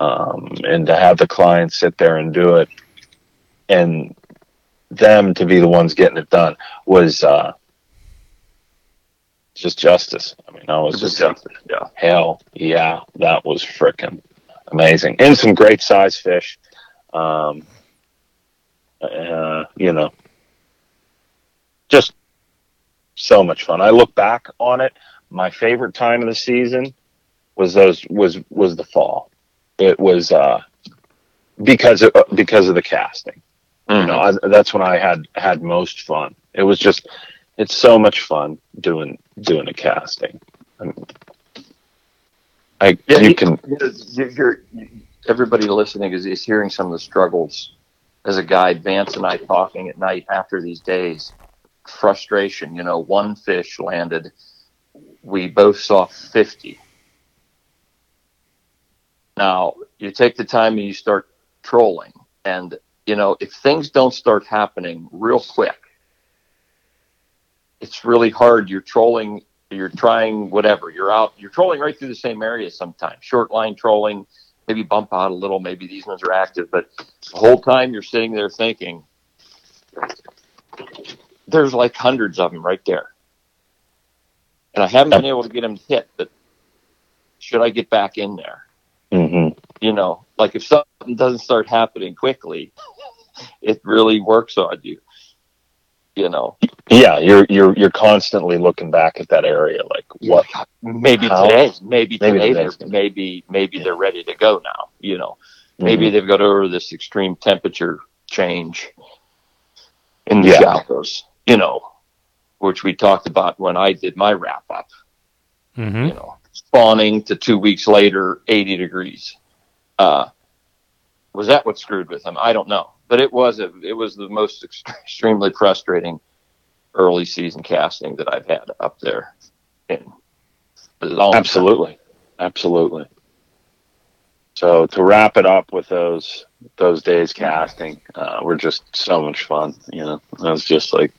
um, and to have the client sit there and do it, and them to be the ones getting it done was uh, just justice. I mean, I was just justice. Yeah. hell yeah, that was frickin' amazing, and some great size fish. Um, uh, you know, just so much fun. I look back on it. My favorite time of the season was those was was the fall. It was uh, because of, because of the casting. You know, I, that's when I had had most fun. It was just it's so much fun doing doing a casting. I, mean, I Yeah, you can You're, you're, everybody listening is, is hearing some of the struggles as a guide. Vance and I talking at night after these days. Frustration, you know, one fish landed. We both saw 50. Now, you take the time and you start trolling. And, you know, if things don't start happening real quick, it's really hard. You're trolling, you're trying whatever. You're out, you're trolling right through the same area sometimes. Short line trolling, maybe bump out a little, maybe these ones are active, but the whole time you're sitting there thinking, there's like hundreds of them right there. And I haven't been able to get them hit, but should I get back in there? hmm You know, like if something doesn't start happening quickly, [laughs] it really works on you. You know, Yeah, you're you're you're constantly looking back at that area, like what? maybe How? today, maybe Maybe today, they're, maybe maybe they're ready to go now. You know, maybe Mhm. they've got over this extreme temperature change in the Yeah. shallows. You know, which we talked about when I did my wrap up. hmm You know, spawning to two weeks later, eighty degrees. Uh, was that what screwed with them? I don't know, but it was a, it was the most ex- [laughs] extremely frustrating early season casting that I've had up there in a long time. Absolutely, absolutely. So to wrap it up with those those days casting, uh, were just so much fun. You know, I was just like,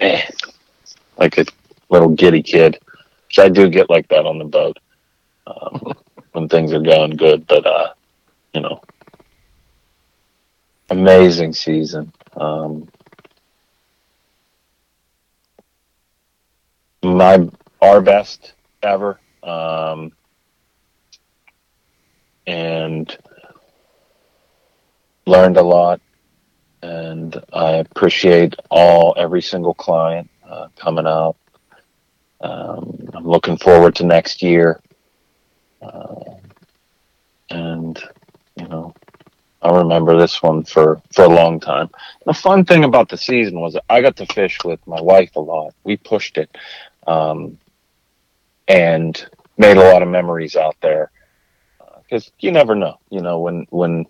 eh, like a little giddy kid. Which I do get like that on the boat um, [laughs] when things are going good. But uh, you know, amazing season. Um, my our best ever. Um, and learned a lot. And I appreciate all every single client uh, coming out. Um, I'm looking forward to next year. Uh, and you know, I'll remember this one for for a long time. The fun thing about the season was I got to fish with my wife a lot. We pushed it. Um, and made a lot of memories out there because you never know you know when when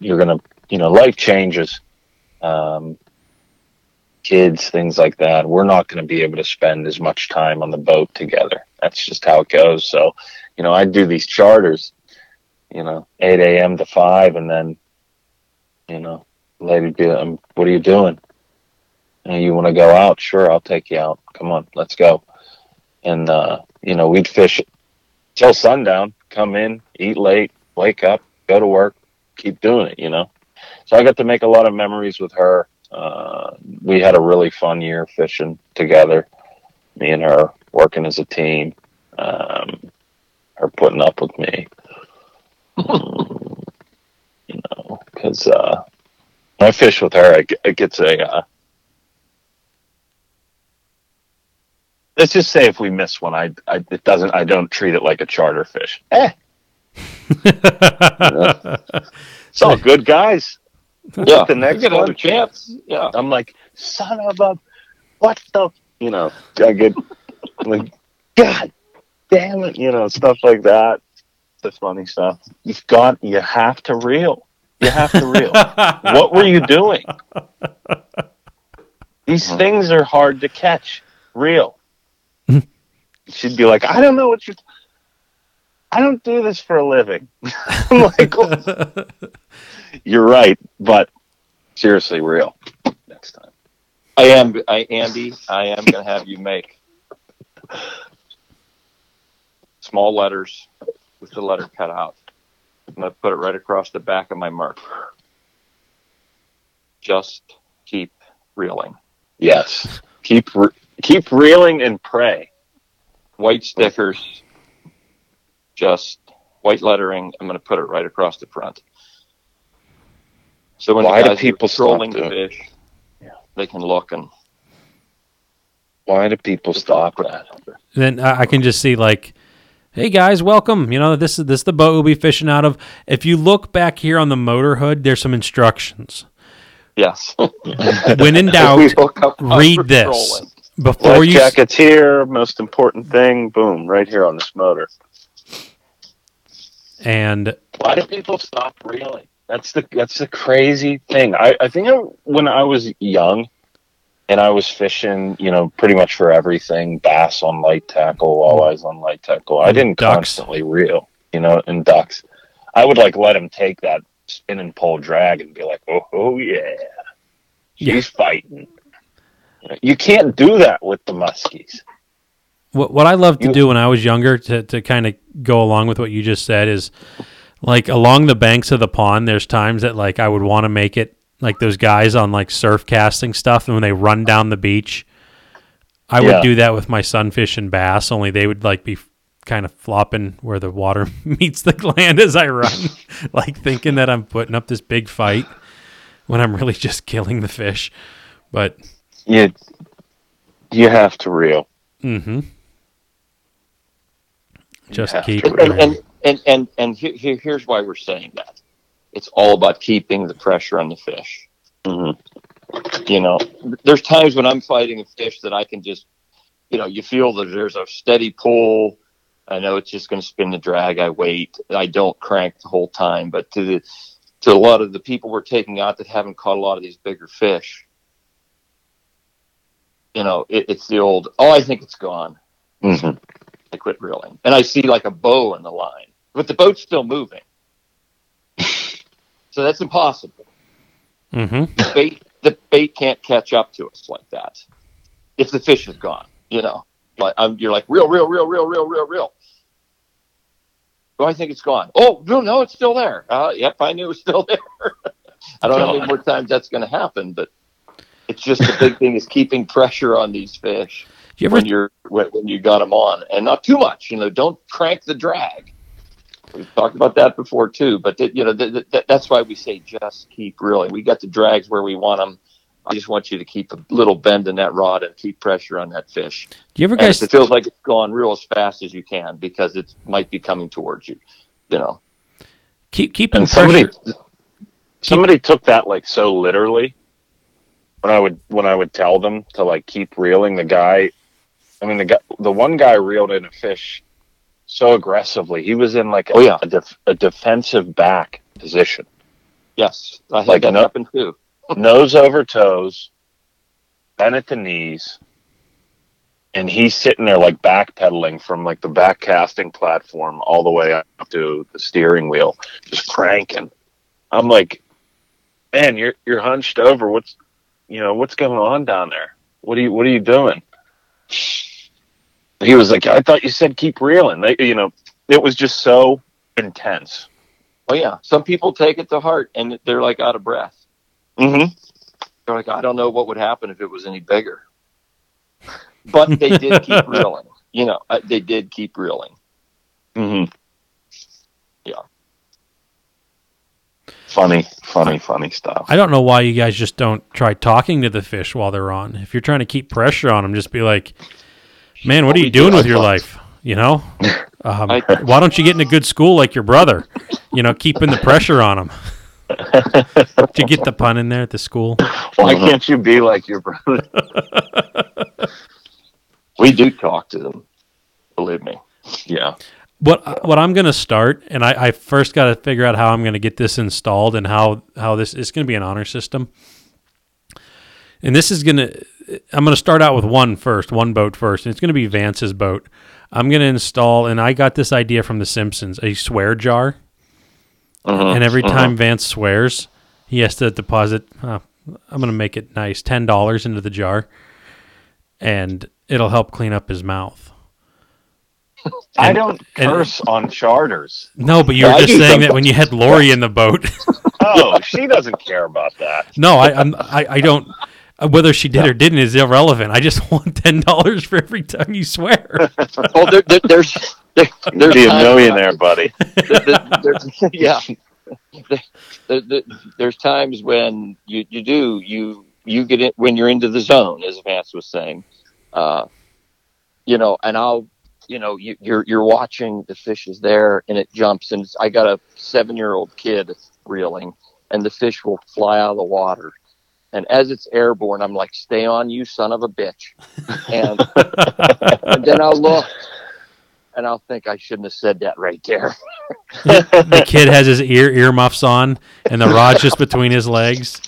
you're gonna you know life changes um kids things like that we're not going to be able to spend as much time on the boat together that's just how it goes so you know i do these charters you know 8 a.m to 5 and then you know lady be um, what are you doing? And you want to go out? Sure i'll take you out. Come on let's go. And uh you know we'd fish till sundown come in eat late wake up go to work keep doing it you know? So i got to make a lot of memories with her. Uh we had a really fun year fishing together me and her working as a team um her putting up with me [laughs] because uh when i fish with her it, it gets a uh, let's just say if we miss one I, I it doesn't i don't treat it like a charter fish eh [laughs] it's all good guys Yeah, the next you get another one. chance. Yeah, I'm like, son of a, what the, you know, I get like, God damn it, you know, stuff like that. The funny stuff. You've got, you have to reel. You have to reel. what were you doing? These things are hard to catch. Real. She'd be like, I don't know what you. I don't do this for a living. [laughs] I'm like, "Well, you're right, but seriously, real. next time. I am, I, Andy. I am going to have you make small letters with the letter cut out. I'm going to put it right across the back of my marker. Just keep reeling. Yes. Keep re- keep reeling and pray. White stickers, just white lettering. I'm going to put it right across the front. So when Why the do people are trolling stop the fish, Yeah. they can look and Why do people stop that? then I I can just see like, hey guys, welcome. You know this is this is the boat we'll be fishing out of. If you look back here on the motor hood, there's some instructions. yes, [laughs] When in [laughs] doubt, We hook up while read this before Life you. jackets here. Most important thing. Boom. Right here on this motor. And Why do people stop reeling? That's the that's the crazy thing. I I think I, when I was young, and I was fishing, you know, pretty much for everything, bass on light tackle, walleyes on light tackle. I didn't ducks. constantly reel, you know, and ducks. I would like let him take that spin and pull drag and be like, oh, oh yeah, Yeah. fighting. You can't do that with the muskies. what what I loved to You- do when I was younger to to kind of go along with what you just said is like along the banks of the pond. There's times that like I would want to make it like those guys on like surf casting stuff, and when they run down the beach, I would do that with my sunfish and bass. Only they would like be kind of flopping where the water [laughs] meets the land as I run, [laughs] like thinking that I'm putting up this big fight when I'm really just killing the fish. But You you have to reel. Mm-hmm. just keep and and and and, and here, here's why we're saying that. It's all about keeping the pressure on the fish. Mhm. You know, there's times when I'm fighting a fish that I can just, you know, you feel that there's a steady pull. I know it's just going to spin the drag. I wait. I don't crank the whole time. But to the to a lot of the people we're taking out that haven't caught a lot of these bigger fish, you know, it, it's the old. Oh, I think it's gone. Mhm. I quit reeling, and I see like a bow in the line, but the boat's still moving. So that's impossible. hmm The bait, the bait can't catch up to us like that. If the fish is gone, you know, I'm, you're like real, real, real, real, real, real, real. Oh, I think it's gone. Oh no, no, it's still there. Uh, yep, I knew it was still [laughs] there. I don't know how many more times that's going to happen, but it's just the big thing is keeping pressure on these fish You ever when you're when, when you got them on, and not too much. You know, don't crank the drag. We've talked about that before too, but th- you know th- th- that's why we say just keep reeling. We got the drags where we want them. I just want you to keep a little bend in that rod and keep pressure on that fish. do you ever And guys if it feels like it's going gone, reel as fast as you can because it might be coming towards you. You know, keep keeping And somebody pressure? somebody took that like so literally when I would when I would tell them to like keep reeling the guy I mean the guy the one guy reeled in a fish so aggressively. He was in like a, Oh, yeah. a, def, a defensive back position. Yes, I had Like that no- happen too. [laughs] nose over toes bent at the knees and he's sitting there like backpedaling from like the back casting platform all the way up to the steering wheel just cranking. I'm like man you're you're hunched over. What's you know what's going on down there? What are you what are you doing he was like i thought you said keep reeling they, you know it was just so intense Oh yeah, some people take it to heart and they're like out of breath. mm-hmm. They're like, I don't know what would happen if it was any bigger. But they did [laughs] keep reeling. You know, uh, they did keep reeling. Mm-hmm. Yeah. Funny, funny, funny stuff. I don't know why you guys just don't try talking to the fish while they're on. If you're trying to keep pressure on them, just be like, "Man, what are you do with our your life?" You know, [laughs] um, why don't you get in a good school like your brother? You know, keeping the pressure on him. [laughs] Did you get the pun in there at the school? Why can't you be like your brother? [laughs] We do talk to them. Believe me. Yeah. What what I'm gonna start, and I, I first got to figure out how I'm gonna get this installed and how how this it's gonna be an honor system. And this is gonna I'm gonna start out with one first, one boat first, and it's gonna be Vance's boat. I'm gonna install, and I got this idea from The Simpsons, a swear jar. Mhm, And every mhm. time Vance swears, he has to deposit uh, I'm gonna make it nice. Ten dollars into the jar, and it'll help clean up his mouth. I don't and- curse on charters. No, but you were I just saying that when you had Lori in the boat. [laughs] Oh, she doesn't care about that. no, I, I'm, I, I don't. Uh, Whether she did or didn't is irrelevant. I just [laughs] want ten dollars for every time you swear. [laughs] Well, there, there, there's there, there's Be a times- millionaire, buddy. [laughs] there- there- there's- yeah. There- there- there's times when you, you do you you get it when you're into the zone, as Vance was saying. Uh, you know, and I'll you know you, you're you're watching the fish is there and it jumps and I got a seven year old kid reeling and the fish will fly out of the water. And as it's airborne, I'm like, "Stay on, you son of a bitch!" And, [laughs] and then I'll look, and I'll think I shouldn't have said that right there. [laughs] the kid has his ear earmuffs on, and the rod's just between his legs.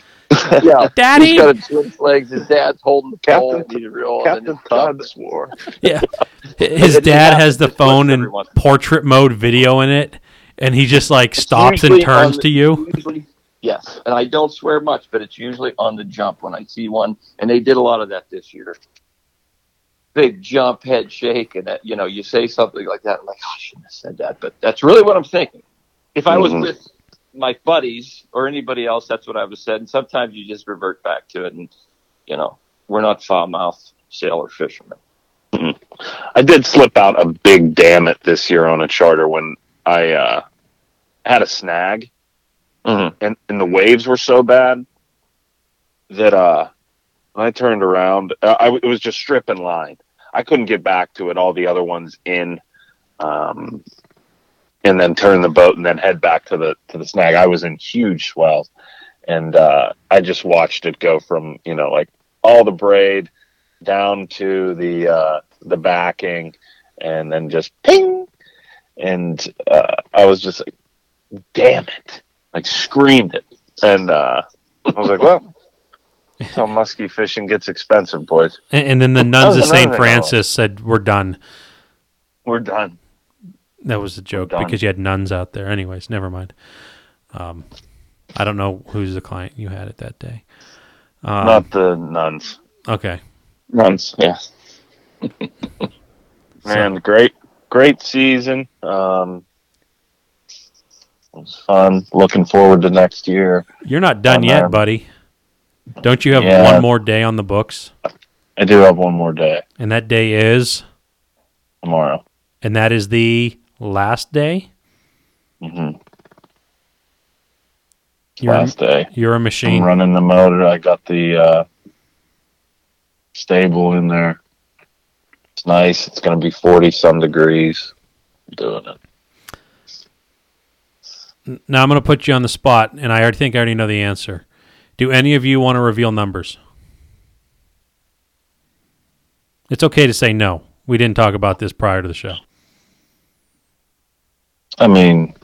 yeah, Daddy, He's got a twin legs. His dad's holding the. Captain- and he's real, Captain and then Todd swore. yeah, his dad has the phone in portrait mode video in it, and he just like stops and usually on turns the- to you. Usually, yes, and I don't swear much, but it's usually on the jump when I see one, and they did a lot of that this year. Big jump, head shake, and that, you know, you say something like that, I'm like, oh, I shouldn't have said that, but that's really what I'm thinking. If I was Mhm. with my buddies or anybody else, that's what I would have said. And sometimes you just revert back to it, and you know, we're not foul mouthed sailor fishermen. I did slip out a big damn it this year on a charter when I uh, had a snag, Mhm. and, and the waves were so bad that uh, I turned around, uh, I, it was just stripping line. I couldn't get back to it. All the other ones in, um, and then turn the boat and then head back to the to the snag. I was in huge swells, and uh, I just watched it go from you know like all the braid down to the uh, the backing, and then just ping, and uh, I was just like, "Damn it!" Like screamed it, and uh, I was like, "Well." that's How musky fishing gets expensive, boys. And, and then the nuns of St. another thing Francis said, "We're done." We're done. That was a joke because you had nuns out there. Anyways, never mind. Um, I don't know who's the client you had it that day. Um, Not the nuns. okay. Runs, yeah. [laughs] Man, great, great season. Um, it was fun. Looking forward to next year. You're not done I'm, yet, um, buddy. Don't you have yeah. one more day on the books? I do have one more day And that day is, tomorrow. and that is the last day. hmm You're, Last day. you're a I'm machine. running the motor. I got the uh, stable in there. It's nice. It's going to be 40 some degrees. I'm doing it. Now I'm going to put you on the spot, and I already think I already know the answer. Do any of you want to reveal numbers? It's okay to say no. We didn't talk about this prior to the show. I mean,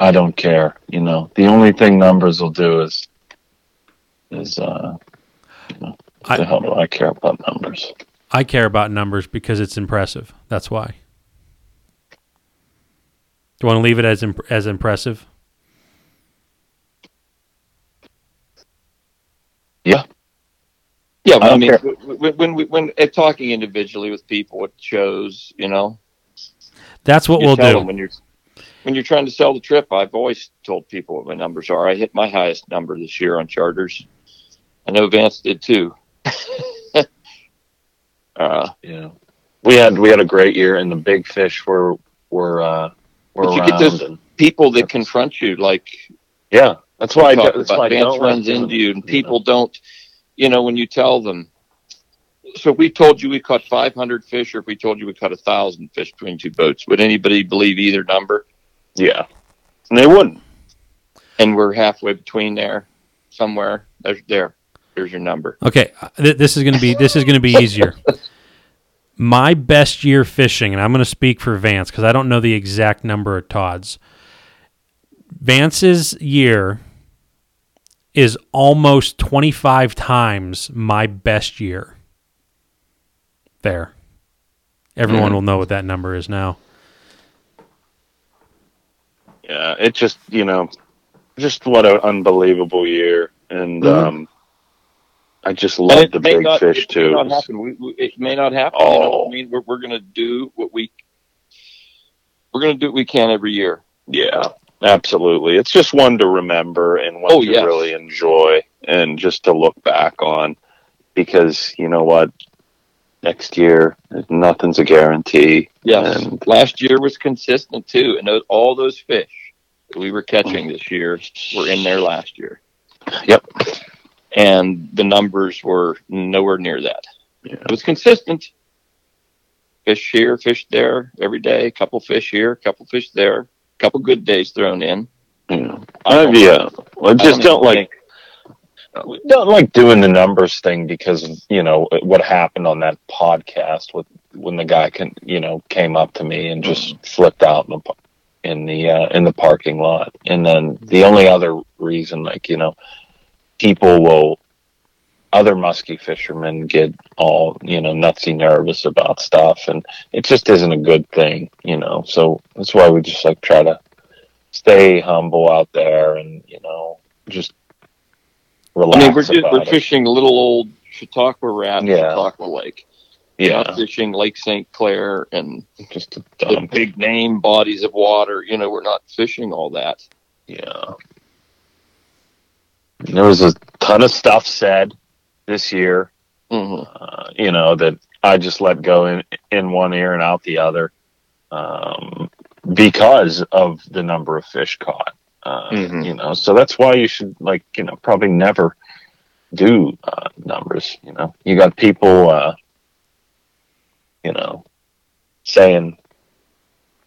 I don't care. You know, the only thing numbers will do is, is, uh, you know, I- the hell do I care about numbers? I care about numbers because it's impressive. That's why. Do you want to leave it as imp- as impressive? Yeah, I I, mean, care. w- w- when we when talking individually with people, it shows. You know, That's what you we'll tell do. them when you're when you're trying to sell the trip. I've always told people what my numbers are. I hit my highest number this year on charters. I know Vance did too. [laughs] uh, Yeah, we had we had a great year, and the big fish were were uh, were But you around. get those- and, people that confront you, like yeah, that's why I, we talked do- that's about why I Vance don't runs like doing- into you, and people don't. You know, when you tell them. So if we told you we caught 500 fish, or if we told you we caught a thousand fish between two boats, would anybody believe either number? Yeah, and they wouldn't. And we're halfway between there, somewhere. There's there. There's your number. Okay, uh, this is going to be this is going to be easier. [laughs] My best year fishing, and I'm going to speak for Vance because I don't know the exact number of Todd's. Vance's year is almost 25 times my best year. There. Everyone Mhm. will know what that number is now. Yeah, it just you know, just what an unbelievable year, and Mhm. um, I just love the may big not, fish it may too. not happen. We, we, it may not happen. You know, Oh. I mean, we're, we're going to do what we we're going to do what we can every year. Yeah, absolutely. It's just one to remember and one Oh, to yes. really enjoy and just to look back on because you know what? Next year, nothing's a guarantee. Yes, And last year was consistent too, and those, all those fish that we were catching mm. this year were in there last year. Yep. And the numbers were nowhere near that. Yeah. It was consistent. Fish here, fish there, every day. Couple fish here, couple fish there. A Couple good days thrown in. Yeah. I Uh, don't- yeah. Well, I just don't even like think- don't like doing the numbers thing because of you know what happened on that podcast with when the guy can you know came up to me and just flipped out in the in the uh, in the parking lot and then the only other reason like you know people will other musky fishermen get all you know nutsy nervous about stuff and it just isn't a good thing you know so that's why we just like try to stay humble out there and you know just relax I mean, we're, just, we're fishing little old Chautauqua Rat, Yeah. Chautauqua Lake. yeah Not fishing Lake St. Clair and just a the big name bodies of water. You know, we're not fishing all that. Yeah. There was a ton of stuff said this year, hmm uh, you know, that I just let go in, in one ear and out the other um, because of the number of fish caught. Uh, Mhm. You know, so that's why you should, like, you know, probably never do uh, numbers. You know, you got people, uh, you know, saying,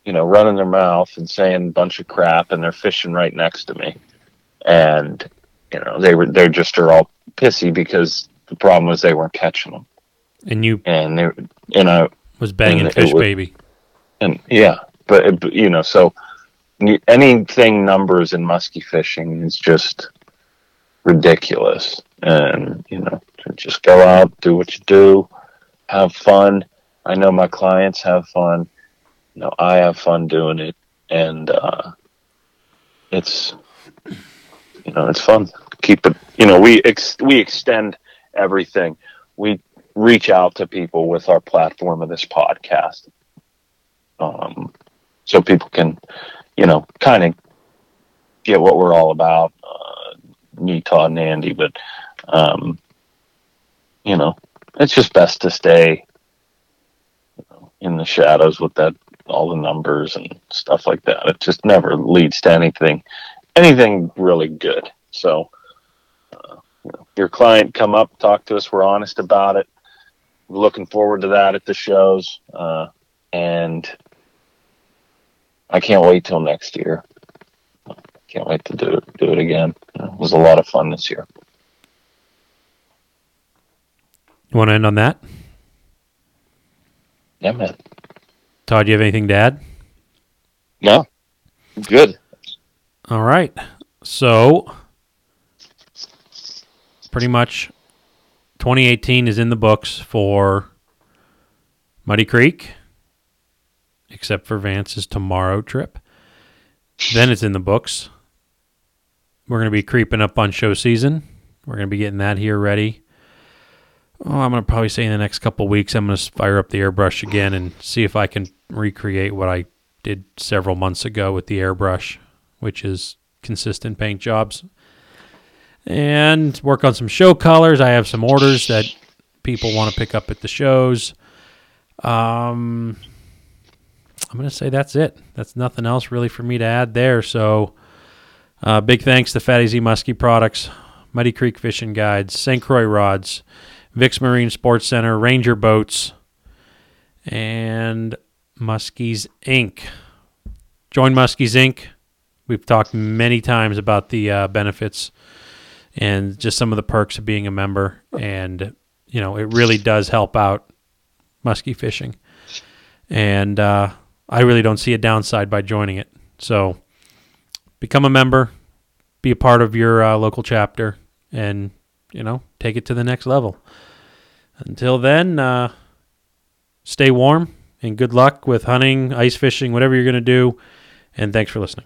you know, running their mouth and saying a bunch of crap, and they're fishing right next to me, and you know, they were they're just are all pissy because the problem was they weren't catching them, And you and they, you know, was banging And fish was- baby. and yeah, but, but you know, so anything numbers in musky fishing is just ridiculous. And you know, just go out, do what you do, have fun. I know my clients have fun. You know, I have fun doing it, and uh, it's you know, it's fun. Keep it. You know, we ex- we extend everything. We reach out to people with our platform of this podcast um, so people can, you know, kind of get what we're all about. Uh, Todd, and Andy, but um, you know, it's just best to stay you know, in the shadows with that all the numbers and stuff like that. It just never leads to anything, anything really good. So, uh, you know, your client come up, talk to us. We're honest about it. We're looking forward to that at the shows, uh, and I can't wait till next year. Can't wait to do it, do it again. It was a lot of fun this year. You want to end on that? Yeah, man. Todd, you have anything to add? No, good. All right. So, pretty much 2018 is in the books for Muddy Creek, except for Vance's tomorrow trip. Then it's in the books. We're going to be creeping up on show season. We're going to be getting that here ready. Oh, I'm going to probably say in the next couple weeks, I'm going to fire up the airbrush again and see if I can recreate what I did several months ago with the airbrush, which is consistent paint jobs. And work on some show colors. I have some orders that people want to pick up at the shows. Um, I'm going to say that's it. That's nothing else really for me to add there. So, uh, big thanks to Fatty Z Muskie Products, Muddy Creek Fishing Guides, St. Croix Rods, Vix Marine Sports Center, Ranger Boats, and Muskies Inc. Join Muskies Inc. We've talked many times about the uh, benefits and just some of the perks of being a member, and you know it really does help out muskie fishing. And uh, I really don't see a downside by joining it. So become a member, be a part of your uh, local chapter, and you know take it to the next level. Until then, uh, stay warm and good luck with hunting, ice fishing, whatever you're going to do. And thanks for listening.